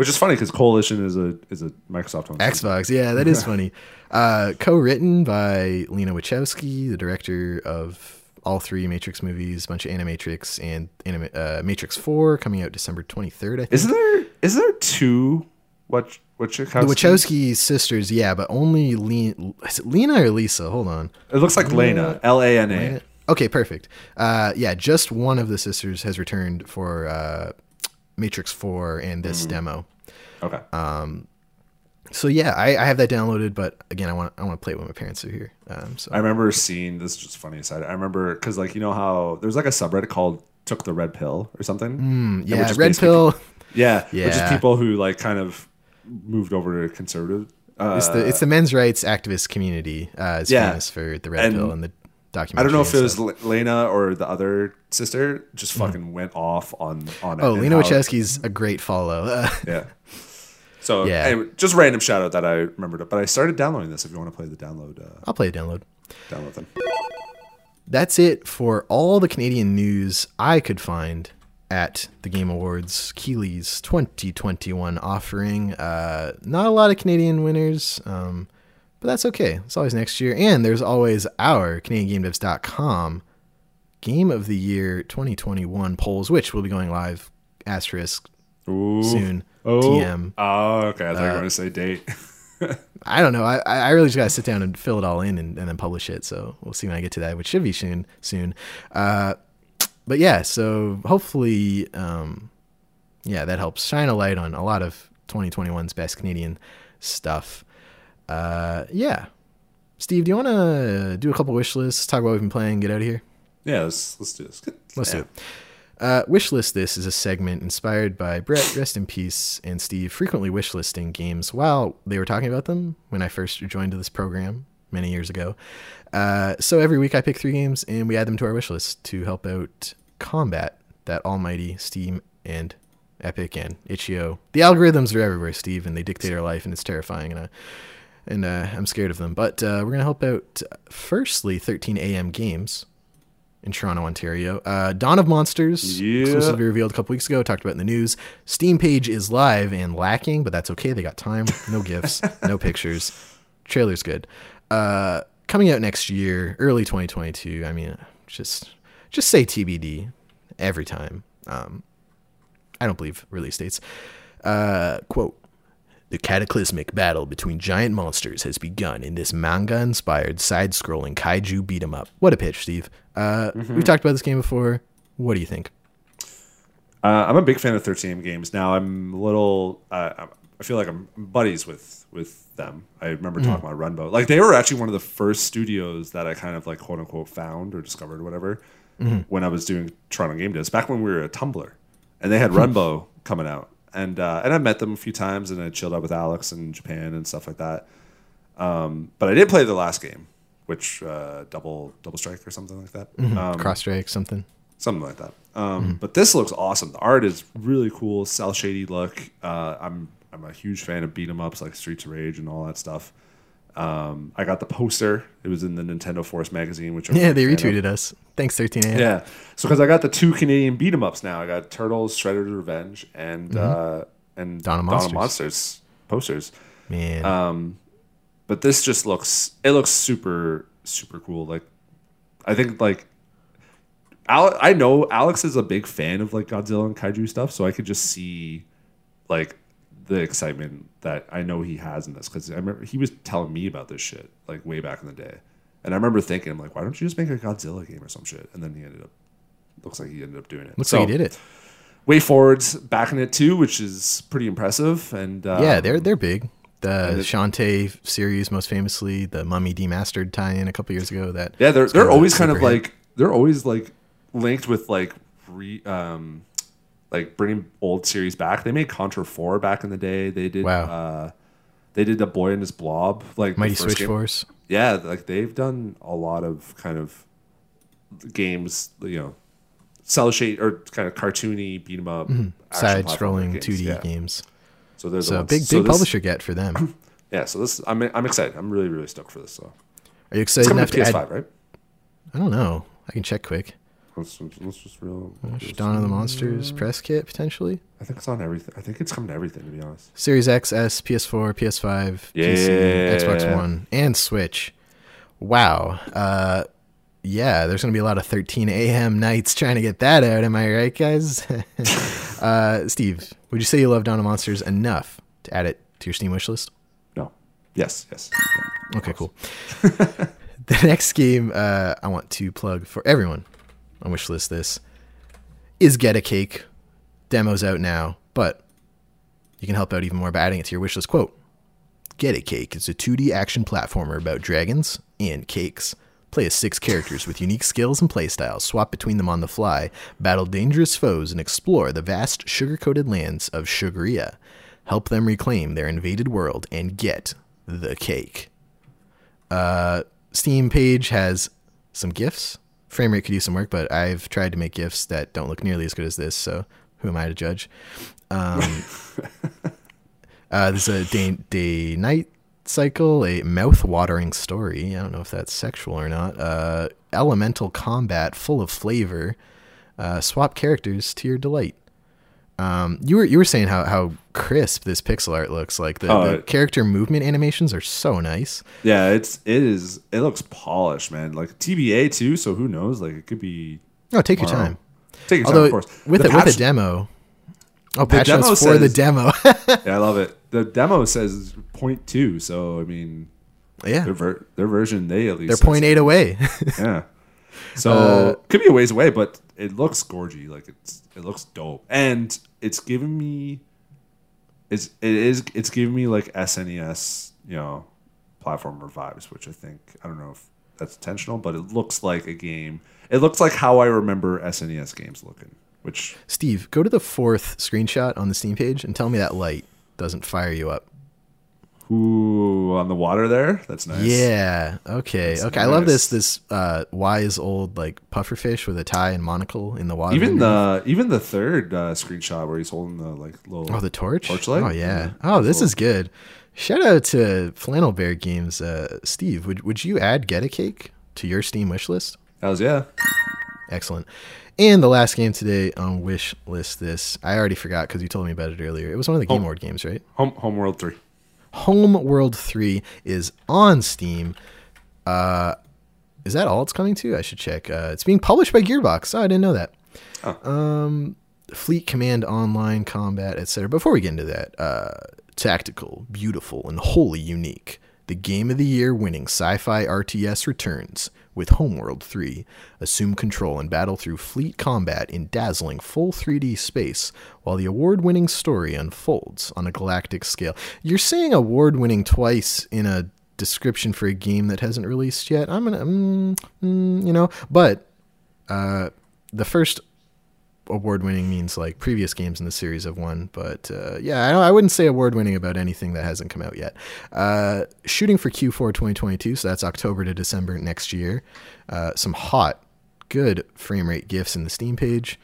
Which is funny because Coalition is a is a Microsoft owned. Xbox, yeah, that is funny. Uh, co-written by Lana Wachowski, the director of all three Matrix movies, a bunch of Animatrix and Anima- uh, Matrix Four, coming out December twenty third. I think. Isn't there is there two what Wachowski? the Wachowski sisters, yeah, but only Lana. Is it Lena or Lisa? Hold on. It looks like Lana. L A N A. Okay, perfect. Uh, yeah, just one of the sisters has returned for uh, Matrix Four and this demo. Okay. So yeah, I, I have that downloaded, but again, I want I want to play it when my parents are here. Um, so I remember seeing this is just funny aside. I remember because like you know how there's like a subreddit called "Took the Red Pill" or something. Which yeah, is Red Pill. Yeah, yeah, which is people who like kind of moved over to conservative. Uh, It's the it's the men's rights activist community. Uh, is Yeah. famous for the red And pill and the documentary. I don't know if it was. L- Lana or the other sister. Just fucking went off on on. Oh, Lana Wachowski's a great follow. Yeah. So Yeah. anyway, just random shout out that I remembered it. But I started downloading this. If you want to play the download, uh, I'll play a download. download them. That's it for all the Canadian news I could find at the Game Awards Keighley's 2021 offering. Uh, not a lot of Canadian winners, um, but that's okay. It's always next year. And there's always our CanadianGameDevs.com Game of the Year 2021 polls, which will be going live asterisk Ooh. soon. Oh. TM. Oh, okay. I thought you Uh, were going to say date. I don't know. I, I really just gotta sit down and fill it all in and, and then publish it. So we'll see when I get to that, which should be soon. Soon. Uh, but yeah, so hopefully, um, yeah, that helps shine a light on a lot of 2021's best Canadian stuff. Uh, yeah, Steve, do you want to do a couple wish lists? Talk about what we've been playing. Get out of here. yeah, let's let's do this. Let's Yeah. do it. Uh, wishlist this is a segment inspired by Brett, rest in peace, and Steve frequently wishlisting games while they were talking about them when I first joined this program many years ago. Uh, so every week I pick three games and we add them to our wishlist to help out combat that almighty Steam and Epic and itch.io. The algorithms are everywhere, Steve, and they dictate our life, and it's terrifying. And uh, and uh, I'm scared of them. But uh, we're gonna help out. Firstly, 13 AM Games in Toronto, Ontario. Uh, Dawn of Monsters, Yeah. exclusively revealed a couple weeks ago. Talked about in the news. Steam page is live and lacking, but that's okay. They got time. No gifs, no pictures. Trailer's good. Uh, coming out next year, early 2022. I mean, just just say TBD every time. Um, I don't believe release dates. Uh, quote. The cataclysmic battle between giant monsters has begun in this manga-inspired side-scrolling kaiju beat 'em up. What a pitch, Steve! Uh, We've talked about this game before. What do you think? Uh, I'm a big fan of 13 games. Now I'm a little. Uh, I feel like I'm buddies with with them. I remember talking about Runbow. Like they were actually one of the first studios that I kind of like quote unquote found or discovered or whatever when I was doing Toronto Game Days back when we were a Tumblr, and they had Runbow coming out, and uh, and I met them a few times and I chilled out with Alex in Japan and stuff like that. Um, but I did play the last game, which uh, double double strike or something like that. Um, Cross strike something. something like that. Um, But this looks awesome. The art is really cool, cell shady look. Uh, I'm I'm a huge fan of beat 'em ups like Streets of Rage and all that stuff. Um, I got the poster. It was in the Nintendo Force magazine, which Yeah, they fan of. retweeted us. Thanks, 13 Yeah, so because I got the two Canadian beat 'em ups now, I got Turtles, Shredder's Revenge, and uh, and of Monsters. of Monsters posters. Man. Um, but this just looks it looks super super cool. Like I think like Al- I know Alex is a big fan of like Godzilla and kaiju stuff, so I could just see like the excitement that I know he has in this because I remember he was telling me about this shit like way back in the day, and I remember thinking, I'm like, why don't you just make a Godzilla game or some shit? And then he ended up looks like he ended up doing it. Looks So, like he did it. WayForward's backing it too, which is pretty impressive. And uh, yeah, they're they're big. The it- Shantae series, most famously, the Mummy Demastered tie-in a couple years ago. That Yeah, they're they're always kind of hit. like they're always like linked with like re um like bringing old series back. They made Contra Four back in the day. They did Wow. uh they did the Boy and His Blob like the Mighty Switch game. Force. Yeah, like they've done a lot of kind of games, you know, cell shade or kind of cartoony beat 'em up, action platformer Side-scrolling 2D Yeah. games. So there's So a big so big this- publisher get for them. Yeah, so this I'm I'm excited. I'm really really stoked for this. So Are you excited enough to PS5, add? right? I don't know. I can check quick. Let's, let's just real. Dawn of the Monsters press kit potentially. I think it's on everything. I think it's coming to everything. To be honest. Series X, S, PS4, PS5, PC, Xbox One, and Switch. Wow. Uh, yeah, there's gonna be a lot of 13 a.m. nights trying to get that out. Am I right, guys? uh, Steve, would you say you love Dawn of Monsters enough to add it to your Steam wishlist? No. Yes. Yes. Yeah. Okay, cool. the next game uh, I want to plug for everyone on wishlist this is Get a Cake. Demo's out now, but you can help out even more by adding it to your wishlist. Quote Get a Cake is a 2D action platformer about dragons and cakes. Play as six characters with unique skills and playstyles, swap between them on the fly, battle dangerous foes, and explore the vast sugar coated lands of Sugaria. Help them reclaim their invaded world and get the cake. Uh, Steam page has some GIFs. Frame rate could use some work, but I've tried to make GIFs that don't look nearly as good as this, so who am I to judge? Um, uh, there's a day, day night cycle, a mouth watering story. I don't know if that's sexual or not. Uh, elemental combat full of flavor. Uh, swap characters to your delight. Um, you were you were saying how, how crisp this pixel art looks. Like the, Oh, the character movement animations are so nice. Yeah. It's it is. It looks polished, man. Like TBA too. So who knows? Like it could be. Oh, take your time. Take your time, of course. with The a, with a demo. Oh, patch demo for the demo. Yeah, I love it. The demo says point two. So I mean, yeah, their ver- their version they at least they're says- point eight away. Yeah. So Uh, could be a ways away, but it looks gorgy. Like it's it looks dope, and it's giving me it's it is it's giving me like SNES you know platformer vibes, which I think I don't know if that's intentional, but it looks like a game. It looks like how I remember SNES games looking, which Steve, go to the fourth screenshot on the Steam page and tell me that light doesn't fire you up. Ooh on the water there. That's nice. Yeah. Okay. That's okay. I love this this uh, wise old like pufferfish with a tie and monocle in the water. Even the even the third uh, screenshot where he's holding the like little oh the torch. torchlight? Oh yeah. Yeah. Oh, this Cool. is good. Shout out to Flannel Bear Games. Uh, Steve, would would you add Get a Cake to your Steam wish list? How's yeah. Excellent. And the last game today on wish list. This I already forgot because you told me about it earlier. It was one of the Game Oh. Award games, right? Home Homeworld three. Home World 3 is on Steam. Uh, is that all it's coming to? I should check. Uh, it's being published by Gearbox. Oh, I didn't know that. Oh. Um, Fleet Command Online Combat, etc. Before we get into that, uh, tactical, beautiful, and wholly unique. The Game of the Year winning sci fi RTS returns with Homeworld 3. Assume control and battle through fleet combat in dazzling full 3D space while the award winning story unfolds on a galactic scale. You're saying award winning twice in a description for a game that hasn't released yet. I'm gonna, mm, mm, you know, but uh, the first award winning means like previous games in the series have won, but uh, yeah, I, I wouldn't say award winning about anything that hasn't come out yet. Uh, shooting for Q4 2022, so that's October to December next year. Uh, some hot, good frame rate gifs in the Steam page.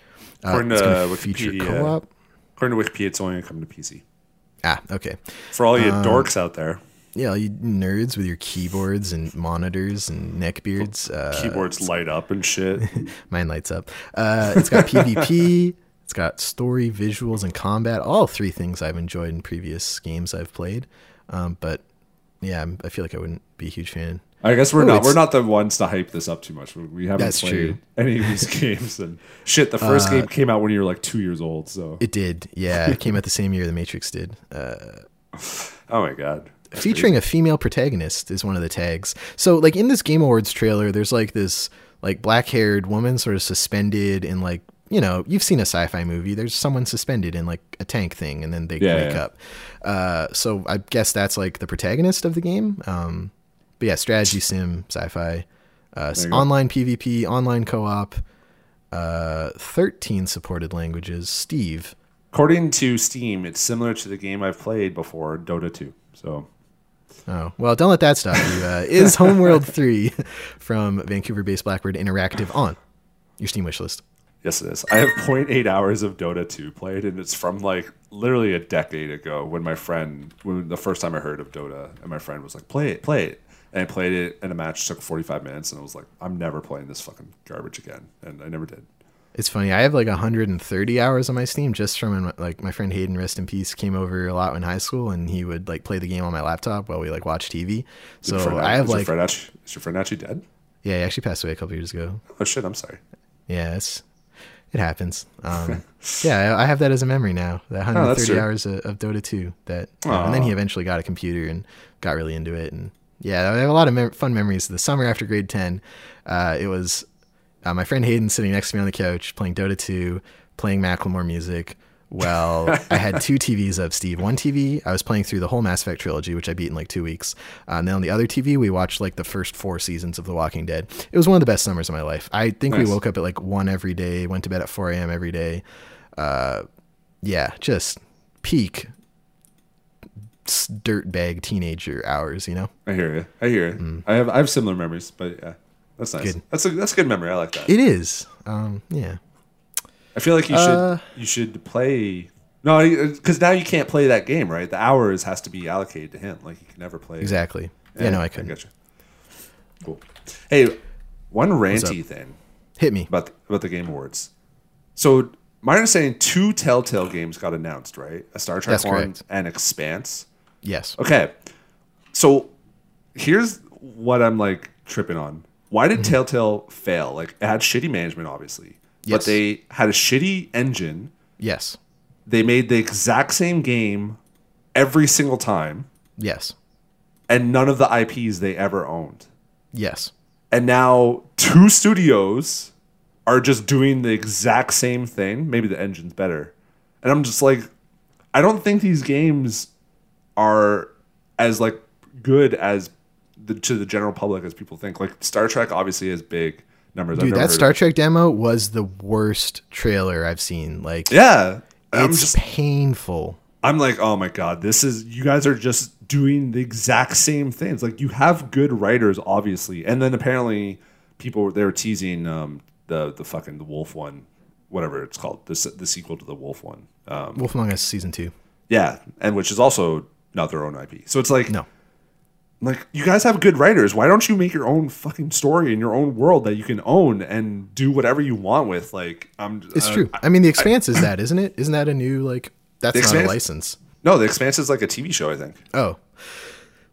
Uh, According to feature Wikipedia- co-op. According to Wikipedia, it's only gonna come to PC. Ah, okay. For all Um, you dorks out there, Yeah, you nerds with your keyboards and monitors and neckbeards. Uh, keyboards light up and shit. Mine lights up. Uh, it's got PvP. It's got story, visuals, and combat. All three things I've enjoyed in previous games I've played. Um, but yeah, I'm- I feel like I wouldn't be a huge fan. I guess we're Oh, not we're not the ones to hype this up too much. We- haven't played true. Uh, any of these games. And shit, the first game came out when you were like two years old. So It did. Yeah, it came out the same year The Matrix did. Uh, oh my god, featuring a female protagonist is one of the tags. So like in this Game Awards trailer, there's like this like black haired woman sort of suspended in like you know you've seen a sci-fi movie. There's someone suspended in like a tank thing, and then they Yeah, wake yeah. up. Uh, so I guess that's like the protagonist of the game. Um, but yeah, strategy sim, sci-fi, uh, you go. online PvP, online co-op. Uh, 13 supported languages. Steve, According to Steam, it's similar to the game I've played before, Dota 2. So Oh, well, don't let that stop you. Uh, is Homeworld 3 from Vancouver based Blackbird Interactive on your Steam wishlist? yes, it is. I have 0.8 hours of Dota 2 played, and it's from like literally a decade ago when my friend, when the first time I heard of Dota, and my friend was like, "Play it, play it." And I played it, and a match took 45 minutes, and I was like, "I'm never playing this fucking garbage again," and I never did. It's funny. I have like 130 hours on my Steam just from when, like my friend Hayden, rest in peace, came over a lot in high school, and he would like play the game on my laptop while we like watch TV. So friend- I have is your like, friend actually, is your friend actually dead? yeah, he actually passed away a couple years ago. Oh shit, I'm sorry. Yeah, it's it happens. Um, yeah, I, I have that as a memory now. That Oh, 130 true. hours of, of Dota 2. That, uh, and then he eventually got a computer and got really into it. And yeah, I have a lot of mem- fun memories. The summer after grade 10, uh, it was uh, my friend Hayden sitting next to me on the couch playing Dota 2, playing Macklemore music. Well, I had two TVs of Steve. One TV, I was playing through the whole Mass Effect trilogy, which I beat in like two weeks. Uh, and then on the other TV, we watched like the first four seasons of The Walking Dead. It was one of the best summers of my life. I think Nice. we woke up at like one every day, went to bed at 4 a.m. every day. Uh, yeah, just peak dirtbag teenager hours, you know? I hear you. I hear you. I have I have similar memories, but yeah, that's nice. Good. That's a that's a good memory. I like that. It is. Um, yeah. I feel like you Uh, should you should play. No, because now you can't play that game, right? The hours has to be allocated to him. Like you can never play. Exactly. Yeah, no, I couldn't. get you. Cool. Hey, one ranty thing Hit me. about the, about the Game Awards. So my understanding, two Telltale games got announced, right? A Star Trek That's one correct. and Expanse. Yes. Okay, so here's what I'm like tripping on. Why did mm-hmm. Telltale fail? Like it had shitty management, obviously, yes. but they had a shitty engine. Yes. They made the exact same game every single time, Yes. and none of the IPs they ever owned. Yes. And now two studios are just doing the exact same thing. Maybe the engine's better. And I'm just like, I don't think these games are as like good as the, to the general public as people think. Like Star Trek obviously has big numbers. Dude, that Star Trek demo was the worst trailer I've seen. Like, Yeah. I'm it's just painful. I'm like, oh my god, this is you guys are just doing the exact same things. Like you have good writers, obviously, and then apparently people they were teasing um, the the fucking the Wolf one, whatever it's called, the the sequel to the Wolf one. Um, Wolf Among Us season two. yeah, and which is also not their own IP. So it's like, No. Like you guys have good writers. Why don't you make your own fucking story in your own world that you can own and do whatever you want with? Like, I'm. It's uh, true. I mean, The Expanse is that, isn't it? Isn't that a new, like, that's not a license. No, the Expanse is like a TV show. I think. Oh.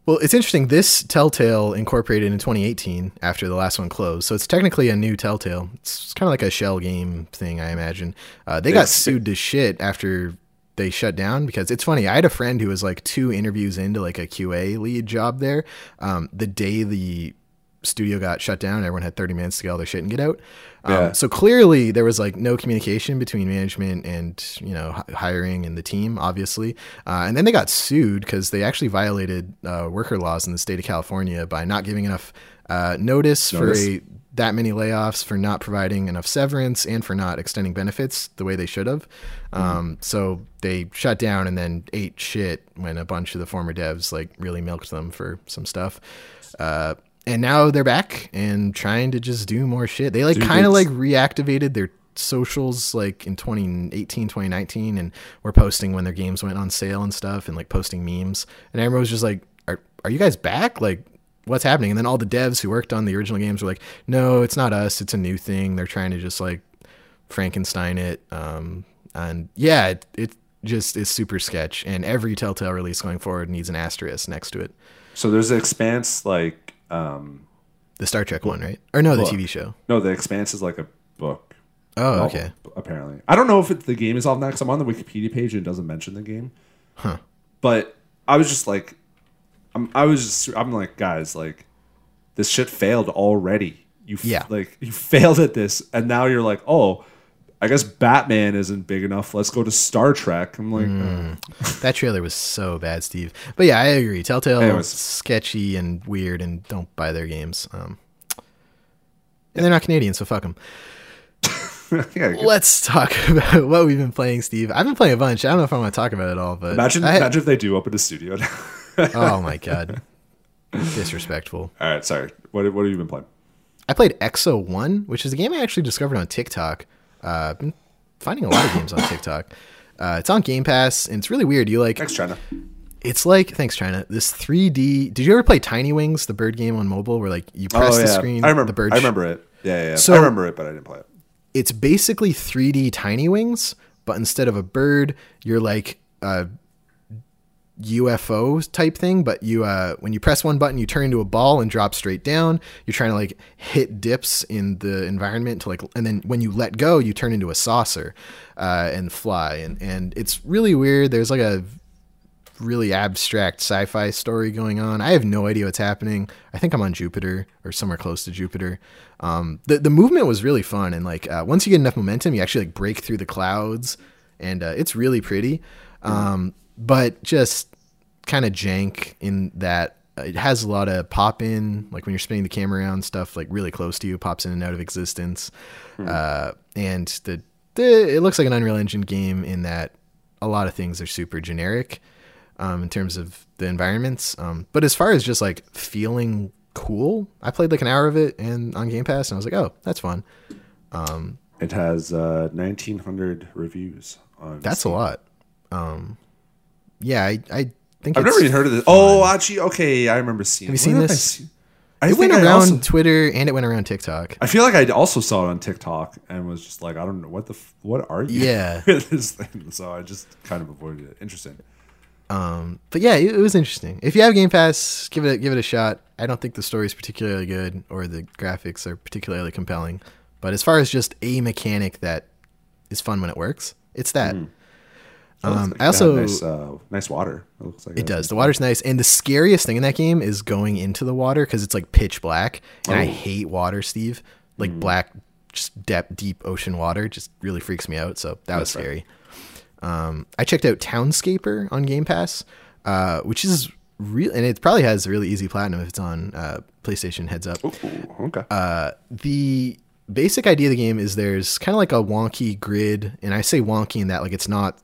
Well, it's interesting. This Telltale incorporated in 2018 after the last one closed, so it's technically a new Telltale. It's kind of like a shell game thing, I imagine. Uh, they got sued to shit after they shut down because it's funny. I had a friend who was like two interviews into like a QA lead job there. Um, the day the studio got shut down, everyone had 30 minutes to get all their shit and get out. Um, Yeah. So clearly there was like no communication between management and you know hi- hiring and the team, obviously. Uh, and then they got sued because they actually violated uh, worker laws in the state of California by not giving enough uh, notice, Notice. for a that many layoffs, for not providing enough severance, and for not extending benefits the way they should have. Um, so they shut down and then ate shit when a bunch of the former devs like really milked them for some stuff. Uh, and now they're back and trying to just do more shit. They like kind of like reactivated their socials like in 2018 2019 and were posting when their games went on sale and stuff and like posting memes and everyone was just like are, are you guys back like what's happening. And then all the devs who worked on the original games were like no it's not us. It's a new thing. They're trying to just like frankenstein it. Um and yeah it, it just is super sketch. And every telltale release going forward needs an asterisk next to it. So there's the Expanse, like, um, the star trek one right? Or no the tv show. No, the Expanse is like a book. oh novel, okay. Apparently, I don't know if it, the game is off now because I'm on the Wikipedia page and it doesn't mention the game. Huh. But I was just like, I'm, I was just, I'm like, guys, like, this shit failed already. You, f- Yeah. like, you failed at this, and now you're like, oh, I guess Batman isn't big enough. Let's go to Star Trek. I'm like, uh, That trailer was so bad, Steve. But yeah, I agree. Telltale Anyways. sketchy and weird, and don't buy their games. Um, and they're not Canadian, so fuck them. yeah, Let's talk about what we've been playing, Steve. I've been playing a bunch. I don't know if I want to talk about it all, but imagine, I- imagine if they do open a studio. Oh my god, disrespectful. All right, sorry. What, what have you been playing? I played Exo One, which is a game I actually discovered on TikTok. Uh, I've been finding a lot of games on TikTok. Uh, it's on Game Pass, and it's really weird. You like Thanks, China. it's like thanks China. This 3D. Did you ever play Tiny Wings, the bird game on mobile, where like you press oh the screen, I remember. the bird I remember it. Yeah, yeah. yeah. So- I remember it, but I didn't play it. It's basically 3D Tiny Wings, but instead of a bird, you're like a UFO type thing. But you, uh, when you press one button, you turn into a ball and drop straight down. You're trying to like hit dips in the environment to like, and then when you let go, you turn into a saucer uh, and fly. And and it's really weird. There's like a really abstract sci-fi story going on. I have no idea what's happening. I think I'm on Jupiter or somewhere close to Jupiter. Um, the the movement was really fun, and like uh, once you get enough momentum, you actually like break through the clouds, and uh, it's really pretty. Um, but just kind of jank in that it has a lot of pop in, like when you're spinning the camera around, stuff like really close to you pops in and out of existence. Uh, and the, the it looks like an Unreal Engine game in that a lot of things are super generic um, in terms of the environments. Um, but as far as just like feeling cool, I played like an hour of it and on Game Pass, and I was like, oh, that's fun. It has uh, 1,900 reviews. On That's a lot. Um, yeah, I, I think I've never even heard of this. Oh, actually, okay. I remember seeing. Have you seen where have I this? seen- it went around also- Twitter and it went around TikTok. I feel like I also saw it on TikTok and was just like, I don't know what the f- what are you? Yeah. this thing. So I just kind of avoided it. Interesting. Um, but yeah, it, it was interesting. If you have Game Pass, give it give it a shot. I don't think the story is particularly good or the graphics are particularly compelling, but as far as just a mechanic that is fun when it works, it's that. Looks Um, I also nice, uh, nice water. It looks like It does. The water's nice, and the scariest thing in that game is going into the water because it's like pitch black, and I Oh. hate water, Steve. Like black, just depth, deep ocean water just really freaks me out. So that was That's fair. scary. Um, I checked out Townscaper on Game Pass, uh, which is real, and it probably has a really easy platinum if it's on uh, PlayStation. Heads up. Ooh, okay. Uh, the basic idea of the game is there's kind of like a wonky grid, and I say wonky in that like it's not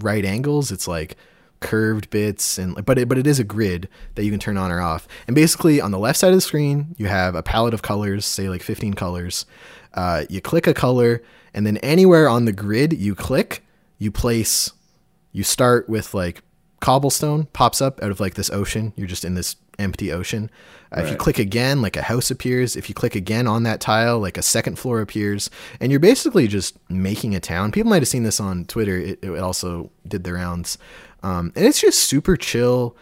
right angles, it's like curved bits, and but it, but it is a grid that you can turn on or off. And basically, on the left side of the screen, you have a palette of colors, say like 15 colors. Uh, you click a color, and then anywhere on the grid you click, you place. You start with like cobblestone pops up out of like this ocean. You're just in this empty ocean. Uh, If you click again, like a house appears. If you click again on that tile, like a second floor appears. And you're basically just making a town. People might have seen this on Twitter. It, it also did the rounds. Um, and it's just super chill,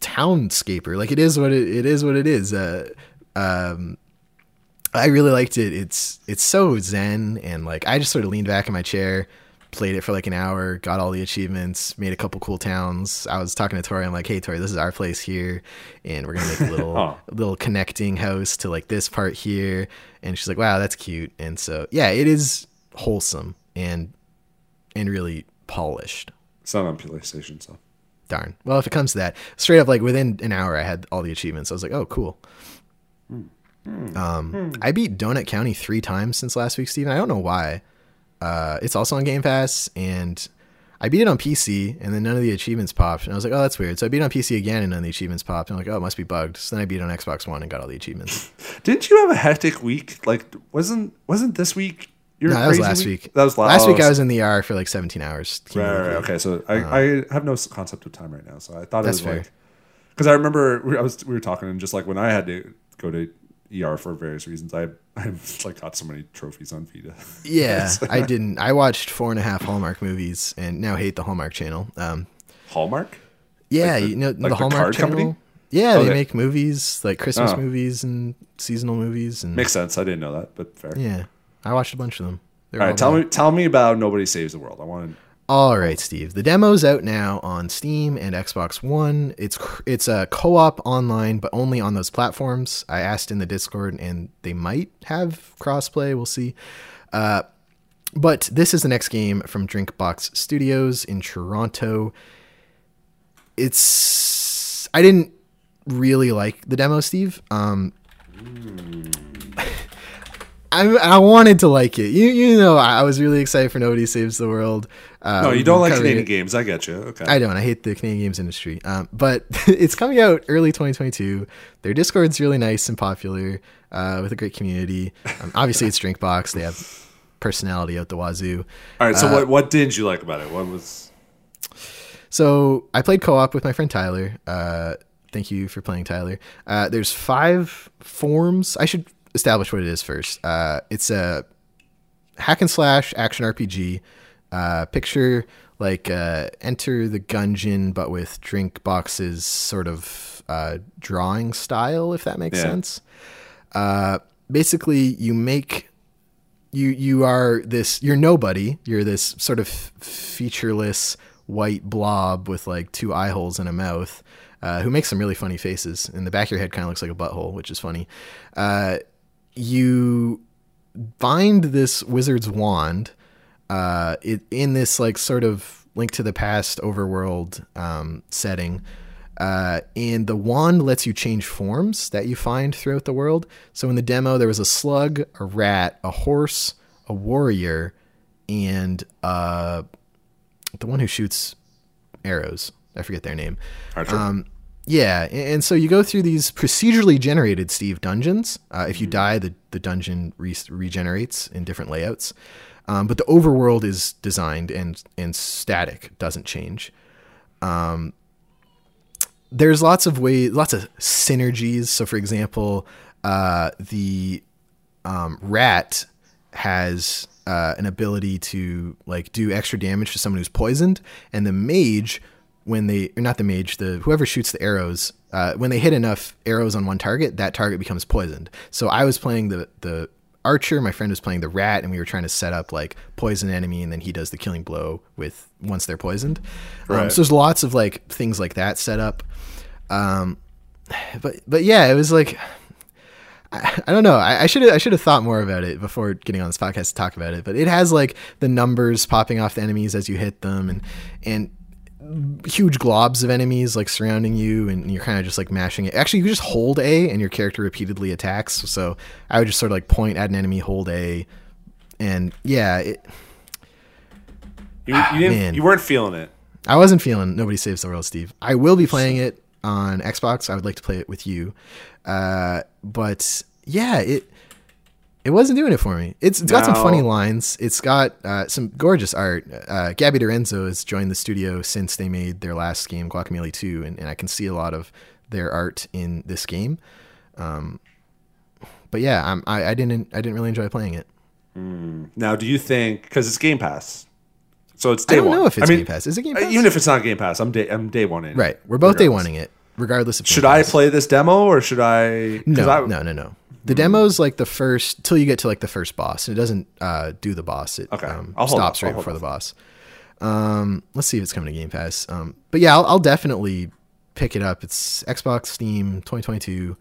townscaper. Like it is what it, it is what it is. Uh, um, I really liked it. It's it's so zen and like I just sort of leaned back in my chair, played it for like an hour, got all the achievements, made a couple cool towns. I was talking to Tori. I'm like, hey Tori, this is our place here, and we're gonna make a little little connecting house to like this part here. And she's like, wow, that's cute. And so yeah, it is wholesome and and really polished. It's not on PlayStation, so Darn. Well, if it comes to that, straight up, like within an hour, I had all the achievements. I was like, oh, cool. Hmm. Hmm. Um, hmm. I beat Donut County three times since last week, Steven. I don't know why. Uh, it's also on Game Pass, and I beat it on PC, and then none of the achievements popped. And I was like, oh, that's weird. So I beat it on PC again, and none of the achievements popped. And I'm like, oh, it must be bugged. So then I beat it on Xbox One and got all the achievements. didn't you have a hectic week? Like wasn't wasn't this week? Your no, that was last week. That was la- last oh, week. I was in the ER for like 17 hours. Right, right, right. Okay, so I, I have no concept of time right now, so I thought it was fair. like because I remember we, I was we were talking and just like when I had to go to ER for various reasons, I I like got so many trophies on Vita. Yeah, I didn't. I watched four and a half Hallmark movies and now hate the Hallmark Channel. Um, Hallmark. Yeah, Like the- you know like the the Hallmark channel. company? Yeah, Oh, they they- make movies like Christmas Oh. movies and seasonal movies and Makes sense. I didn't know that, but fair. yeah. I watched a bunch of them. They're All all right, tell good. me tell me about Nobody Saves the World. I want to. All right, Steve. The demo's out now on Steam and Xbox One. It's it's a co-op online, but only on those platforms. I asked in the Discord, and they might have crossplay. We'll see. Uh, but this is the next game from Drinkbox Studios in Toronto. It's I didn't really like the demo, Steve. Um, I I wanted to like it. You you know I was really excited for Nobody Saves the World. Uh, No, you don't like Canadian it. games. I get you. Okay. I don't. I hate the Canadian games industry. Um, but it's coming out early 2022. Their Discord's really nice and popular uh, with a great community. Um, obviously, it's Drinkbox. They have personality out the wazoo. All right. So uh, what what did you like about it? What was So I played co-op with my friend Tyler. Uh, thank you for playing, Tyler. Uh, there's five forms. I should establish what it is first. Uh, it's a hack and slash action RPG. Uh, picture like uh, Enter the Gungeon, but with Drinkbox's sort of uh, drawing style, if that makes Yeah. sense. Uh, basically, you make you you are this you're nobody you're this sort of featureless white blob with like two eye holes and a mouth uh, who makes some really funny faces and the back of your head kind of looks like a butthole which is funny uh, you find this wizard's wand uh, it, in this like sort of link to the past overworld um, setting uh, and the wand lets you change forms that you find throughout the world. So in the demo, there was a slug, a rat, a horse, a warrior, and uh, the one who shoots arrows. I forget their name. Archer? Um, yeah, and so you go through these procedurally generated Steve dungeons. Uh, if you die, the the dungeon re- regenerates in different layouts. Um, but the overworld is designed and and static, doesn't change. Um, there's lots of ways, lots of synergies. So, for example, uh, the um, rat has uh, an ability to like do extra damage to someone who's poisoned, and the mage, when they or not the mage, the whoever shoots the arrows, uh, when they hit enough arrows on one target, that target becomes poisoned. So I was playing the the archer, my friend was playing the rat, and we were trying to set up like poison enemy, and then he does the killing blow with once they're poisoned. Um, so there's lots of like things like that set up. Um, but but yeah, it was like I, I don't know. I, I should I should have thought more about it before getting on this podcast to talk about it. But it has like the numbers popping off the enemies as you hit them, and and huge globs of enemies like surrounding you, and you're kind of just like mashing it. Actually, you just hold A, and your character repeatedly attacks. So I would just sort of like point at an enemy, hold A, and yeah, it, you, you didn't. man. You weren't feeling it. I wasn't feeling Nobody Saves the World, Steve. I will be playing it on Xbox. I would like to play it with you. Uh, but yeah, it it wasn't doing it for me. It's, it's got some funny lines. It's got uh, some gorgeous art. Uh, Gabby DaRienzo has joined the studio since they made their last game, Guacamelee 2, and, and I can see a lot of their art in this game. Um, but yeah, I'm, I, I didn't I didn't really enjoy playing it. Now, do you think because it's Game Pass, So it's day I don't one. know if it's I mean, Game Pass. Is it Game uh, Pass? Even if it's not Game Pass, I'm day I'm day one in. right, we're both day regardless. oneing it, regardless of. Should Game I Pass. play this demo or should I? No, I, no, no, no. The demo's like the first till you get to like the first boss, and it doesn't uh, do the boss. It Okay, um, stops right before the boss. Um, let's see if it's coming to Game Pass. Um, but yeah, I'll, I'll definitely pick it up. It's Xbox, Steam, 2022.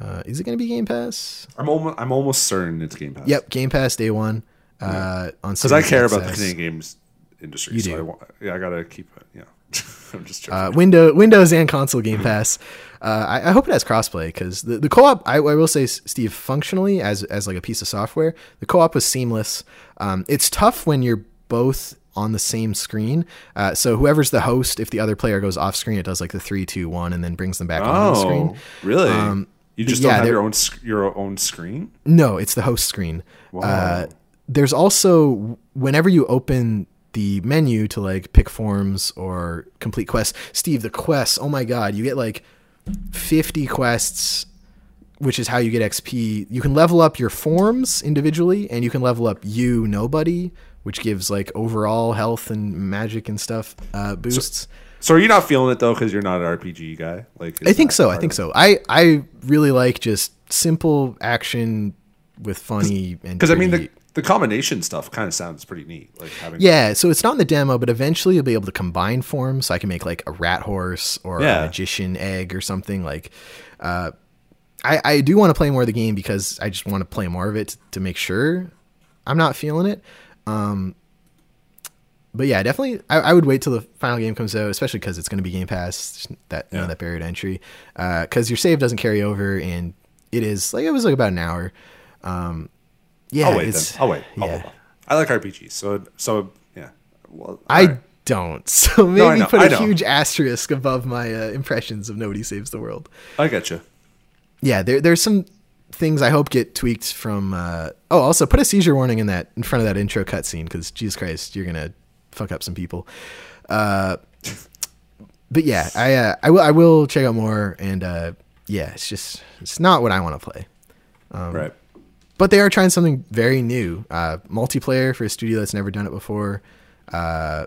Uh, is it going to be Game Pass? I'm almost I'm almost certain it's Game Pass. Yep, Game Pass day one. Uh, on Because I care about the. Canadian games industry. You so do. I want, yeah, I gotta keep it. Yeah, I'm just joking. uh, window Windows and console Game Pass. Uh, I, I hope it has crossplay because the, the co-op I, I will say Steve functionally as as like a piece of software the co-op was seamless. Um, it's tough when you're both on the same screen. Uh, so whoever's the host, if the other player goes off screen, it does like the three two one and then brings them back on the oh, screen. really? Um, you just yeah, don't have your own your own screen? No, it's the host screen. Uh, there's also whenever you open the menu to like pick forms or complete quests, Steve, the quests. Oh my god, you get like 50 quests, which is how you get XP. You can level up your forms individually, and you can level up you nobody, which gives like overall health and magic and stuff uh, boosts. So are you not feeling it though because you're not an RPG guy? Like I think so. I think so. I I really like just simple action with funny and Because I mean the the combination stuff kind of sounds pretty neat. Like having Yeah, so it's not in the demo, but eventually you'll be able to combine forms. So I can make like a rat horse or Yeah. a magician egg or something. Like, uh, I I do want to play more of the game because I just want to play more of it to make sure I'm not feeling it. Um, but yeah, definitely, I, I would wait till the final game comes out, especially because it's going to be Game Pass. That you know that barrier to entry, because your save doesn't carry over, and it is like it was like about an hour. Um, yeah, I'll wait it's, then. I'll wait. I'll yeah. I like RPGs, so so yeah. Well, I alright. don't. So maybe know, put a huge asterisk above my uh, impressions of Nobody Saves the World. I you. Yeah, there, there's some things I hope get tweaked from. Uh, oh, also put a seizure warning in that in front of that intro cutscene because Jesus Christ, you're gonna fuck up some people. Uh, but yeah, I uh, I will I will check out more and uh, yeah, it's just it's not what I want to play. Um, right. But they are trying something very new uh, multiplayer for a studio that's never done it before uh,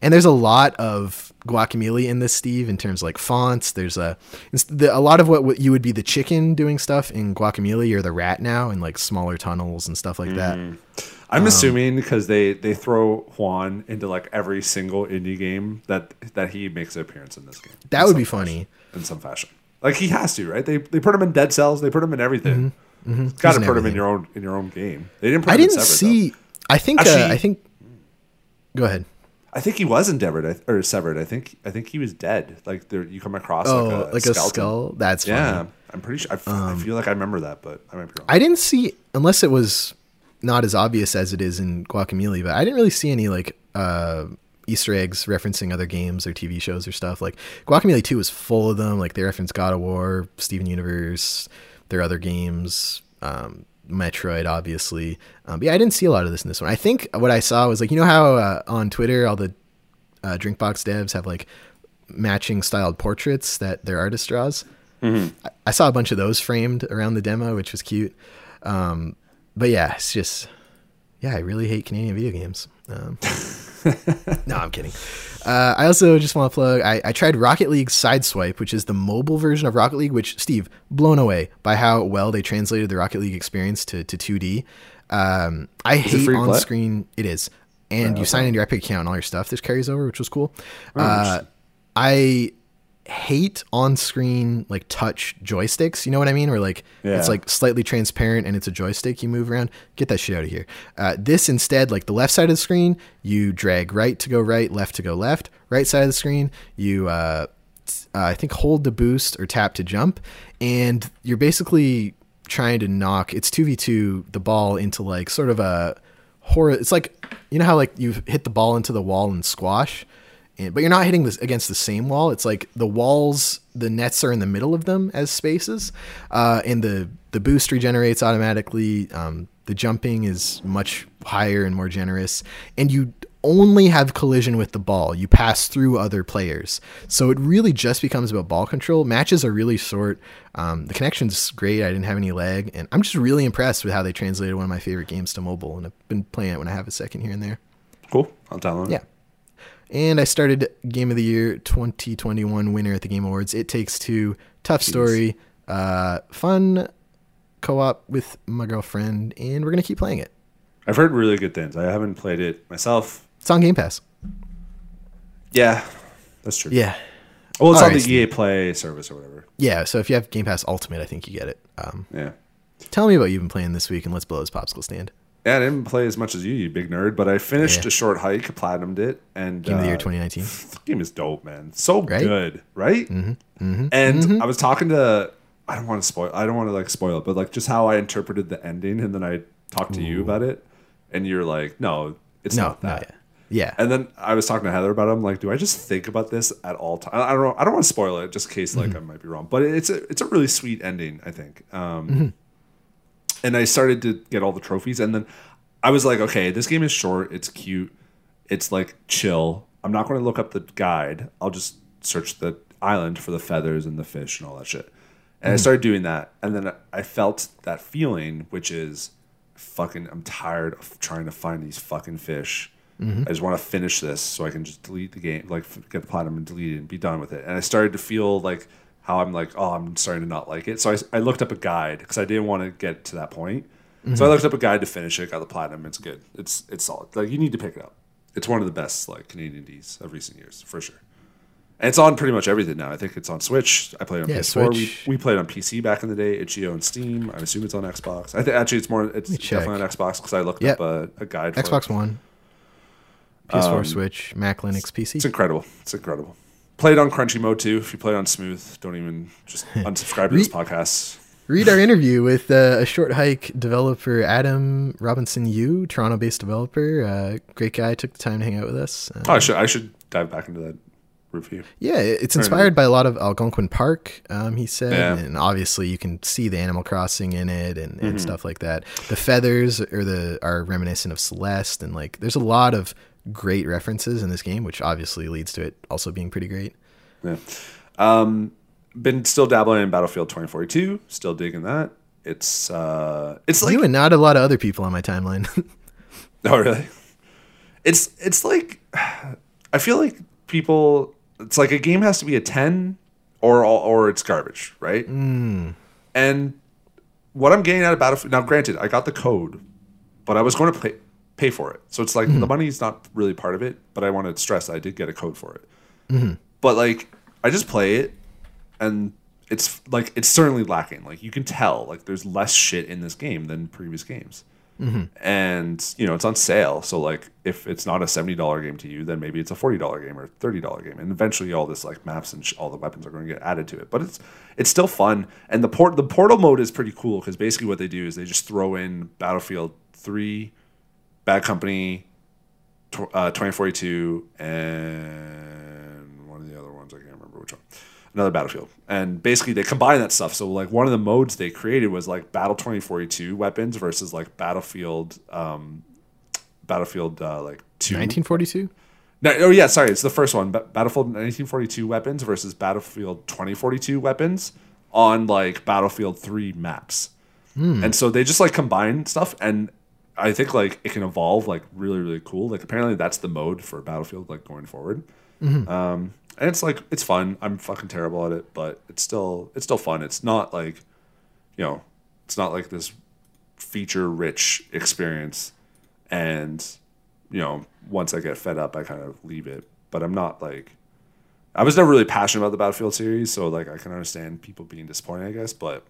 and there's a lot of guacamelee in this steve in terms of like fonts there's a a lot of what, you would be the chicken doing stuff in guacamelee you're the rat now in like smaller tunnels and stuff like that I'm Um, assuming because they they throw Juan into like every single indie game that that he makes an appearance in this game. that would be fashion- funny in some fashion. Like he has to, right? They they put him in Dead Cells. They put him in everything. Got to put him in your own in your own game. They didn't. Put i didn't Severed, see though. i think uh, i think go ahead I think he was endeavored or severed. I think I think he was dead. Like there, you come across oh like a, like a skull that's funny. Yeah, I'm pretty sure. I feel like I remember that, but I might be wrong. I didn't see unless it was not as obvious as it is in Guacamelee, but I didn't really see any like uh Easter eggs referencing other games or TV shows or stuff. Like Guacamelee 2 was full of them. Like they reference God of War, Steven Universe, their other games, um, Metroid, obviously. Um, but yeah, I didn't see a lot of this in this one. I think what I saw was like, you know how uh, on Twitter all the uh, Drinkbox devs have like matching styled portraits that their artist draws? I, I saw a bunch of those framed around the demo, which was cute. Um, but yeah, it's just yeah, I really hate Canadian video games. No, I'm kidding. Uh, I also just want to plug. I, I tried Rocket League Sideswipe, which is the mobile version of Rocket League. Which Steve blown away by how well they translated the Rocket League experience to to 2D. Um, I it hate on play? screen. It is, and you okay. sign in your Epic account, and all your stuff this carries over, which was cool. Oh, uh. I hate on screen like touch joysticks. You know what I mean? Where like it's like slightly transparent and it's a joystick you move around. Get that shit out of here. Uh, this instead, like the left side of the screen, you drag right to go right, left to go left. Right side of the screen, you uh, t- uh, I think hold to boost or tap to jump, and you're basically trying to knock. It's two v two the ball into like sort of a horror. It's like you know how like you hit the ball into the wall and squash and, but you're not hitting this against the same wall. It's like the walls, the nets are in the middle of them as spaces, uh, and the the boost regenerates automatically. Um, the jumping is much higher and more generous, and you only have collision with the ball. You pass through other players, so it really just becomes about ball control. Matches are really short. Um, the connection's great. I didn't have any lag, and I'm just really impressed with how they translated one of my favorite games to mobile. And I've been playing it when I have a second here and there. Cool. I'll download. it. And I started Game of the Year 2021 winner at the Game Awards. It Takes Two. Tough story. Uh, fun co op with my girlfriend, and we're going to keep playing it. I've heard really good things. I haven't played it myself. It's on Game Pass. Yeah, that's true. Yeah. Well, it's All on right, the. EA Play service or whatever. Yeah. So if you have Game Pass Ultimate, I think you get it. Um, Yeah. tell me what you've been playing this week, and let's blow his popsicle stand. Yeah, I didn't play as much as you, you big nerd, but I finished Yeah. a short hike, platinumed it, and Game of the Year uh, 2019. the game is dope, man. So Right? good, right? Mm-hmm. And I was talking to, I don't want to spoil, I don't want to like spoil it, but like just how I interpreted the ending, and then I talked to you about it, and you're like, no, it's No, not that. yeah. Yeah. And then I was talking to Heather about it. I'm like, do I just think about this at all times? I don't know. I don't want to spoil it, just in case like I might be wrong. But it's a it's a really sweet ending, I think. Um, And I started to get all the trophies, and then I was like, okay, this game is short. It's cute. It's like chill. I'm not going to look up the guide. I'll just search the island for the feathers and the fish and all that shit. And I hmm. started doing that, and then I felt that feeling, which is fucking. I'm tired of trying to find these fucking fish. Mm-hmm. I just want to finish this so I can just delete the game, like get the platinum and delete it and be done with it. And I started to feel like how I'm like, oh, I'm starting to not like it. So I, I looked up a guide because I didn't want to get to that point. So I mm-hmm. looked up a guide to finish it, got the platinum. It's good. It's it's solid. Like you need to pick it up. It's one of the best like Canadian Ds of recent years for sure. And it's on pretty much everything now. I think it's on Switch. I played on Yeah, PS4. Switch. We, we played on PC back in the day. It's Geo and Steam. I assume it's on Xbox. I think actually it's more. It's definitely on Xbox because I looked Yep. up a, a guide. For Xbox. One, PS4, um, Switch, Mac, Linux, PC. It's incredible. It's incredible. Played on Crunchy mode too. If you play it on smooth, don't even just unsubscribe to this podcast. Read our interview with uh, a short hike developer, Adam Robinson Yu, Toronto based developer. Uh, great guy, took the time to hang out with us. Uh, Oh, I should I should dive back into that review. yeah, it's inspired by a lot of Algonquin Park, um, he said. Yeah. And obviously, you can see the Animal Crossing in it and, Mm-hmm. and stuff like that. The feathers are, the, are reminiscent of Celeste. And like, there's a lot of great references in this game, which obviously leads to it also being pretty great. Yeah. Um, been still dabbling in Battlefield 2042. Still digging that. It's uh, it's like you and not a lot of other people on my timeline. oh really? It's it's like I feel like people. It's like a game has to be a ten or or it's garbage, right? And what I'm getting out of Battlefield now, granted, I got the code, but I was going to pay pay for it. So it's like mm-hmm. the money's not really part of it, but I want to stress I did get a code for it. Mm-hmm. But like, I just play it, and it's like it's certainly lacking. Like you can tell, like there's less shit in this game than previous games. Mm-hmm. And you know it's on sale, so like if it's not a seventy dollar game to you, then maybe it's a forty dollar game or thirty dollar game, and eventually all this like maps and sh- all the weapons are going to get added to it. But it's it's still fun, and the port the portal mode is pretty cool because basically what they do is they just throw in Battlefield Three, Bad Company, uh, 2042, and one of the other ones I can't remember which one. Another Battlefield, and basically they combine that stuff. So like one of the modes they created was like Battle 2042 weapons versus like Battlefield, um, Battlefield uh, like two. 1942? No, oh yeah, sorry, it's the first one. Ba- Battlefield 1942 weapons versus Battlefield 2042 weapons on like Battlefield 3 maps. And so they just like combine stuff and I think like it can evolve like really really cool. Like apparently that's the mode for Battlefield like going forward. Um and it's like it's fun. I'm fucking terrible at it, but it's still it's still fun. It's not like you know, it's not like this feature rich experience and you know once i get fed up i kind of leave it but i'm not like i was never really passionate about the battlefield series so like i can understand people being disappointed i guess but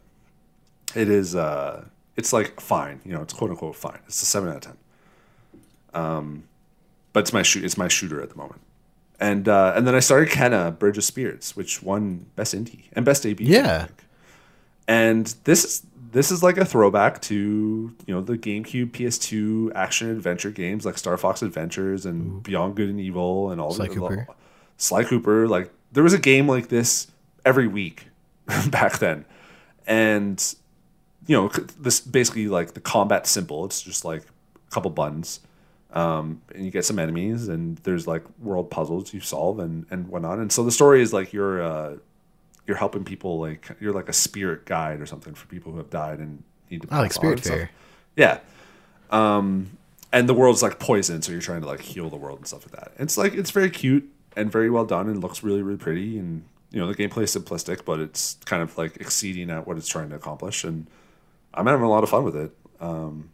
it is uh it's like fine you know it's quote unquote fine it's a 7 out of 10 um but it's my shoot it's my shooter at the moment and uh and then i started kena bridge of spirits which won best indie and best ab Yeah. And this is this is like a throwback to you know the GameCube, PS2 action adventure games like Star Fox Adventures and Beyond Good and Evil and all Sly the Cooper. Sly Cooper. Like there was a game like this every week back then, and you know this basically like the combat simple. It's just like a couple buttons. Um, and you get some enemies, and there's like world puzzles you solve and and whatnot. And so the story is like you're uh, you're helping people like you're like a spirit guide or something for people who have died and need to I like Spirit and. Fair. Yeah. Um, and the world's like poison, so you're trying to like heal the world and stuff like that. It's like it's very cute and very well done and looks really really pretty and you know the gameplay is simplistic, but it's kind of like exceeding at what it's trying to accomplish and I'm having a lot of fun with it. Um,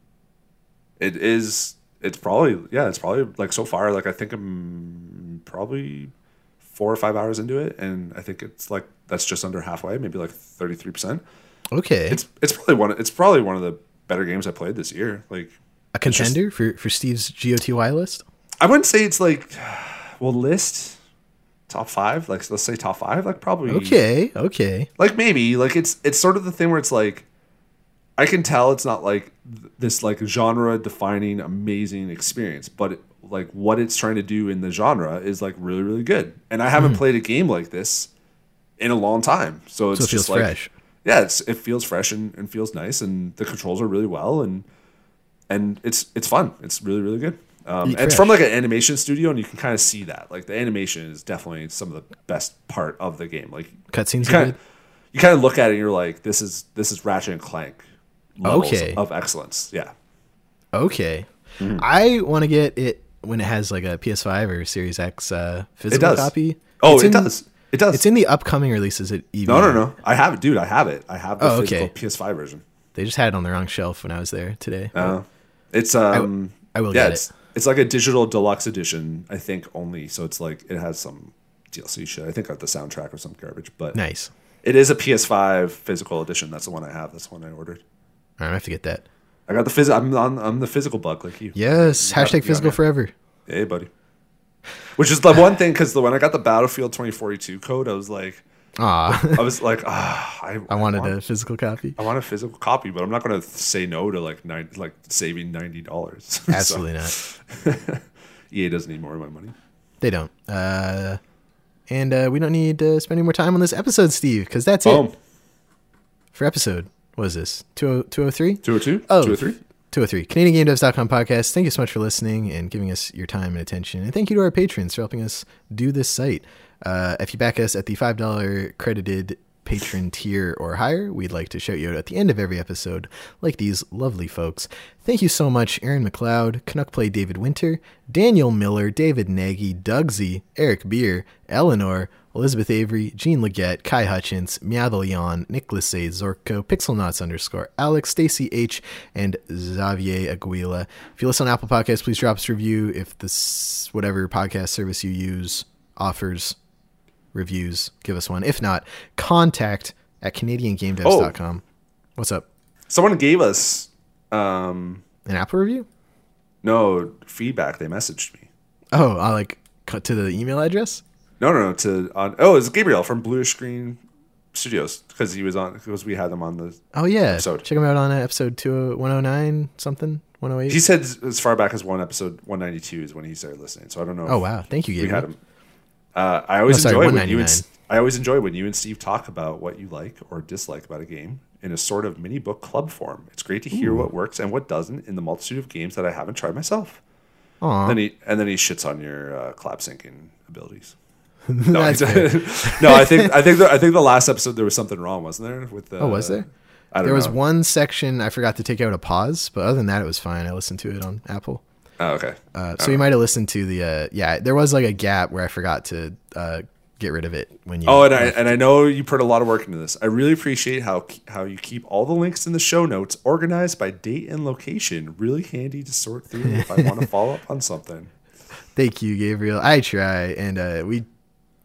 it is it's probably yeah it's probably like so far like I think I'm probably four or five hours into it and I think it's like that's just under halfway, maybe like thirty three percent. Okay. It's it's probably one it's probably one of the better games I played this year. Like a contender for, for Steve's GOTY list? I wouldn't say it's like well list top five. Like let's say top five. Like probably Okay, okay. Like maybe like it's it's sort of the thing where it's like I can tell it's not like this like genre defining amazing experience, but it, like what it's trying to do in the genre is like really really good. And I haven't played a game like this in a long time, so it's. So it just like fresh. yeah, it's it feels fresh and, and feels nice, and the controls are really well, and and it's it's fun. It's really really good. Um, it's from like an animation studio, and you can kind of see that. Like the animation is definitely some of the best part of the game. Like Cutscenes you kind of you kind of look at it and you're like, this is this is Ratchet and Clank levels Okay. of excellence. Yeah. Okay. Mm-hmm. I want to get it when it has like a PS5 or Series X uh, physical copy. Oh, It's it in- does. It does. It's in the upcoming releases at E EB. no, no, no. I have it, dude. I have it. I have the Oh, physical okay. PS5 version. They just had it on the wrong shelf when I was there today. Uh, it's um. I will yeah, get it's, it. it's like a digital deluxe edition. I think only. So it's like it has some DLC shit. I think like the soundtrack or some garbage, but nice. it is a PS5 physical edition. That's the one I have. That's the one I ordered. I have to get that. I got the phys. I'm on. I'm the physical buck like you. Yes. You Hashtag physical forever. Hey, buddy. Which is the one thing because the when I got the Battlefield 2042 code, I was like, Aw. I was like, ah, I, I wanted want, a physical copy. I want a physical copy, but I'm not going to say no to like nine, like saving ninety dollars. Absolutely not. EA doesn't need more of my money. They don't. Uh, and uh, we don't need to spend any more time on this episode, Steve, because that's Boom. it for episode. What is this? 203? 202? Oh, 203? 203. CanadianGameDevs.com podcast. Thank you so much for listening and giving us your time and attention. And thank you to our patrons for helping us do this site. Uh, if you back us at the $5 credited patron tier or higher, we'd like to shout you out at the end of every episode, like these lovely folks. Thank you so much, Aaron McLeod, Canuck Play David Winter, Daniel Miller, David Nagy, Z, Eric Beer, Eleanor, Elizabeth Avery, Jean Leggett, Kai Hutchins, the Leon, Nicholas A. Zorko, Pixelnots underscore Alex, Stacy H, and Xavier Aguila. If you listen on Apple Podcasts, please drop us a review. If this whatever podcast service you use offers reviews, give us one. If not, contact at CanadianGameDevs.com. What's up? Someone gave us um, An Apple review? no feedback. They messaged me. Oh, I like cut to the email address. No, no, no. To on. Oh, it's Gabriel from Bluish Screen Studios because he was on because we had them on the. Oh yeah, Episode. check them out on episode two one oh nine something one oh eight. He said as far back as one episode 192 is when he started listening. So I don't know. Oh wow, thank you, we had him. Uh, I always Oh, sorry, enjoy when you and I always enjoy when you and Steve talk about what you like or dislike about a game in a sort of mini book club form. It's great to hear what works and what doesn't in the multitude of games that I haven't tried myself. Aw. Then he and then he shits on your uh, clap syncing abilities. No, That's no, I think I think the, I think the last episode there was something wrong, wasn't there? With the, Oh, was there? I don't There was one section I forgot to take out a pause, but other than that, it was fine. I listened to it on Apple. Oh, okay. Uh, so you might have listened to the uh, yeah. There was like a gap where I forgot to uh, get rid of it when you. Oh, and I and I know you put a lot of work into this. I really appreciate how how you keep all the links in the show notes organized by date and location. Really handy to sort through if I want to follow up on something. Thank you, Gabriel. I try, and uh, we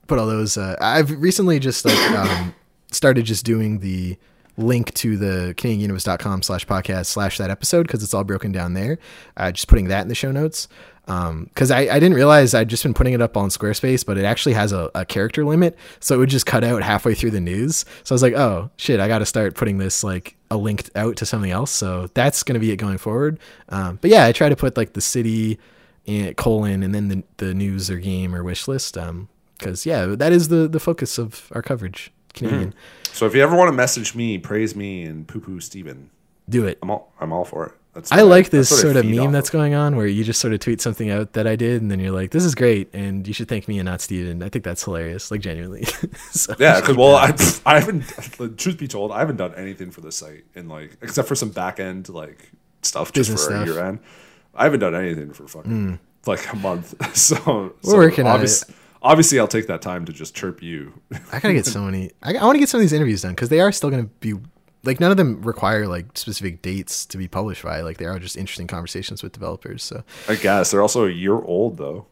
put all those. Uh, I've recently just like um, started just doing the link to the canadianuniverse.com slash podcast slash that episode because it's all broken down there. Uh, just putting that in the show notes. Because I, I didn't realize I'd just been putting it up on Squarespace, but it actually has a, a character limit. So it would just cut out halfway through the news. So I was like, oh, shit, I got to start putting this like a link out to something else. So that's to be it going forward. Um, but yeah, I try to put like the city and colon and then the, the news or game or wish list um because yeah that is the the focus of our coverage canadian So if you ever want to message me, praise me, and poo poo Steven, do it I'm all I'm all for it. That's i like this that's sort of meme that's of. going on where you just sort of tweet something out that i did and then you're like this is great and you should thank me and not steven i think that's hilarious like genuinely so Yeah, because well, I, I haven't. Truth be told, I haven't done anything for the site in like except for some back end like stuff just Business for stuff. year end. I haven't done anything for fucking like a month. So Hmm. We're so working on obvious- Obviously, I'll take that time to just chirp you. I gotta get so many. I, I want to get some of these interviews done because they are still gonna be like none of them require like specific dates to be published by. Like they are just interesting conversations with developers. So I guess they're also a year old though.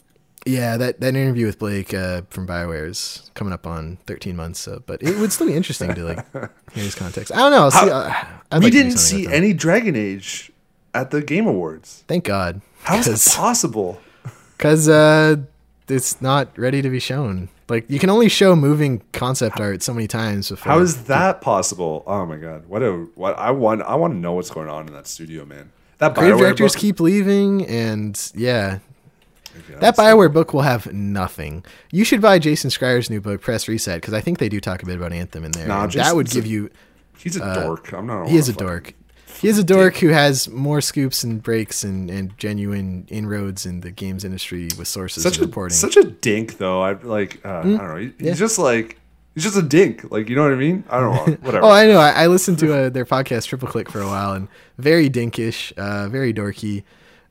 yeah, that that interview with Blake uh, from Bioware is coming up on 13 months. So, but it would still be interesting to like hear his context. I don't know. I'll see, uh, I'd we like didn't see any Dragon Age at the Game Awards. Thank God. How is that possible? Because uh, it's not ready to be shown. Like you can only show moving concept art so many times before. How is that possible? Oh my god! What a what I want! I want to know what's going on in that studio, man. That creative BioWare directors book- keep leaving, and yeah, that Bioware book will have nothing. You should buy Jason Schreier's new book, Press Reset, because I think they do talk a bit about Anthem in there. Nah, that would give a- you. He's a dork. I'm not. uh, He is a dork. He is a dork who has more scoops and breaks and, and genuine inroads in the games industry with sources Such and a reporting. such a dink though. I like. Uh, I don't know. He, Hmm? yeah. He's just like. He's just a dink. Like you know what I mean? I don't know. Whatever. Oh, I know. I, I listened to uh, their podcast Triple Click for a while, and very dinkish, uh, very dorky,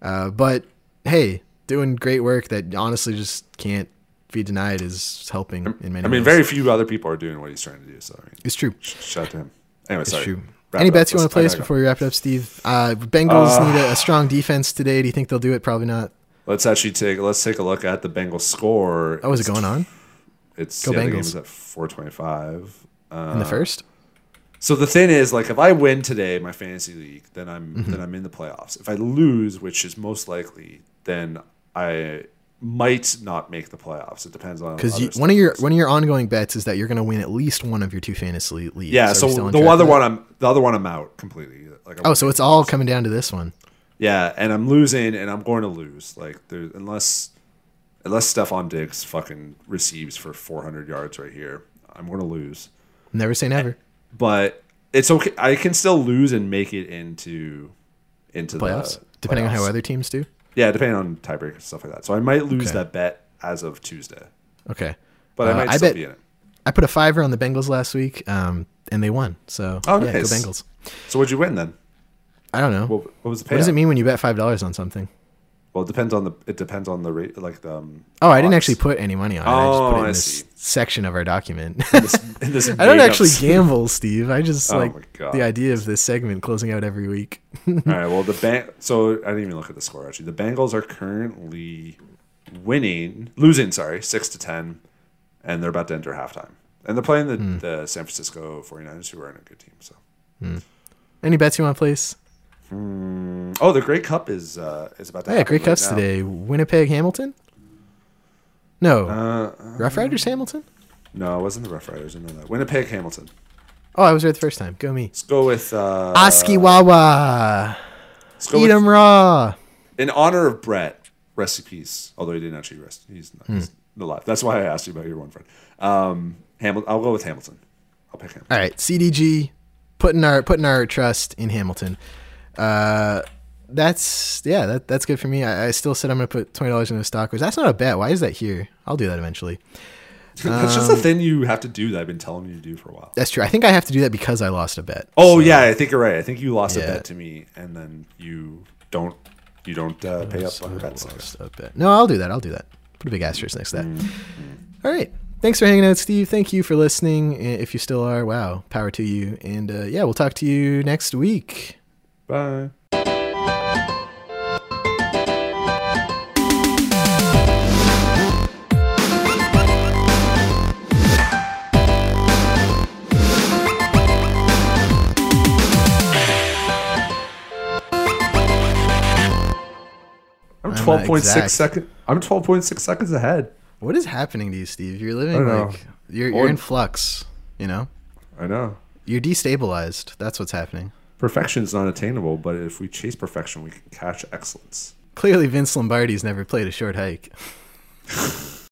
uh, but hey, doing great work that honestly just can't be denied is helping in many. Ways I mean, ways. very few other people are doing what he's trying to do. So I mean, It's true. sh- shout out to him. Anyway, It's sorry. true. Any bets you want to place I gotta go. before we wrap it up, Steve? Uh, Bengals need a, a strong defense today. Do you think they'll do it? Probably not. Let's actually take let's take a look at the Bengals score. Oh, is it going on It's Go yeah, the Bengals. is at 425. Uh, in the first? So the thing is, like, if I win today my fantasy league, then I'm Mm-hmm. then I'm in the playoffs. If I lose, which is most likely, then I might not make the playoffs. It depends on Because one of your one of your ongoing bets is that you're going to win at least one of your two fantasy leagues. yeah. Are So the other one, I'm the other one, I'm out completely. Like, I'm Oh, so it's all coming down to this one. yeah, and I'm losing, and I'm going to lose. Like, there unless unless Stefon Diggs fucking receives for 400 yards right here, I'm going to lose. Never say never. But it's okay. I can still lose and make it into into Playoffs, the depending on how other teams do. Yeah, depending on tiebreakers and stuff like that. So I might lose Okay. that bet as of Tuesday, Okay. but I Uh, might I still bet- be in it. I put a fiver on the Bengals last week, um, and they won. So Oh, yeah, go nice. Bengals. So what'd you win then? I don't know. What, what was the payout? what does it mean when you bet five dollars on something? Well, it depends on the it depends on the rate, like the. Um, Oh, I didn't actually put any money on it. I just Oh, put it in I this see. section of our document. In this I don't actually gamble, Steve. I just Oh like the idea of this segment closing out every week. All right. Well, the bang. So I didn't even look at the score. Actually, the Bengals are currently winning, losing. Sorry, six to ten, and they're about to enter halftime. And they're playing the, Hmm. the San Francisco 49ers, who are in a good team. So. Any bets you want to place? Oh, the Grey Cup is uh, is about to. Yeah, great right cups now. today. Winnipeg, Hamilton. No, Uh, Rough Riders, Hamilton. no, it wasn't the Rough Riders. I know that. Winnipeg, Hamilton. Oh, I was there the first time. Go me. Let's go with uh, go Eat raw. in honor of Brett. Rest in peace. Although he didn't actually rest. He's not, he's Hmm. alive. That's why I asked you about your one friend. Um, Hamilton. I'll go with Hamilton. I'll pick him. All right, CDG, putting our putting our trust in Hamilton. Uh, that's yeah, that that's good for me. I, I still said I'm gonna put twenty dollars into stock. That's not a bet. Why is that here? I'll do that eventually. That's just Um, a thing you have to do that I've been telling you to do for a while. That's true. I think I have to do that because I lost a bet. Oh yeah, I think you're right. I think you lost Yeah. a bet to me, and then you don't you don't uh, pay up on bets. Lost a bet. No, I'll do that. I'll do that. Put a big asterisk next to that. Mm-hmm. All right. Thanks for hanging out, Steve. Thank you for listening. If you still are, wow, power to you. And uh, yeah, we'll talk to you next week. Bye. I'm I'm twelve not point exact. six second. I'm twelve point six seconds ahead. What is happening to you, Steve? You're living like you're you're in flux. You know, I know. you're destabilized. That's what's happening. Perfection is not attainable, but if we chase perfection, we can catch excellence. Clearly, Vince Lombardi's never played a short hike.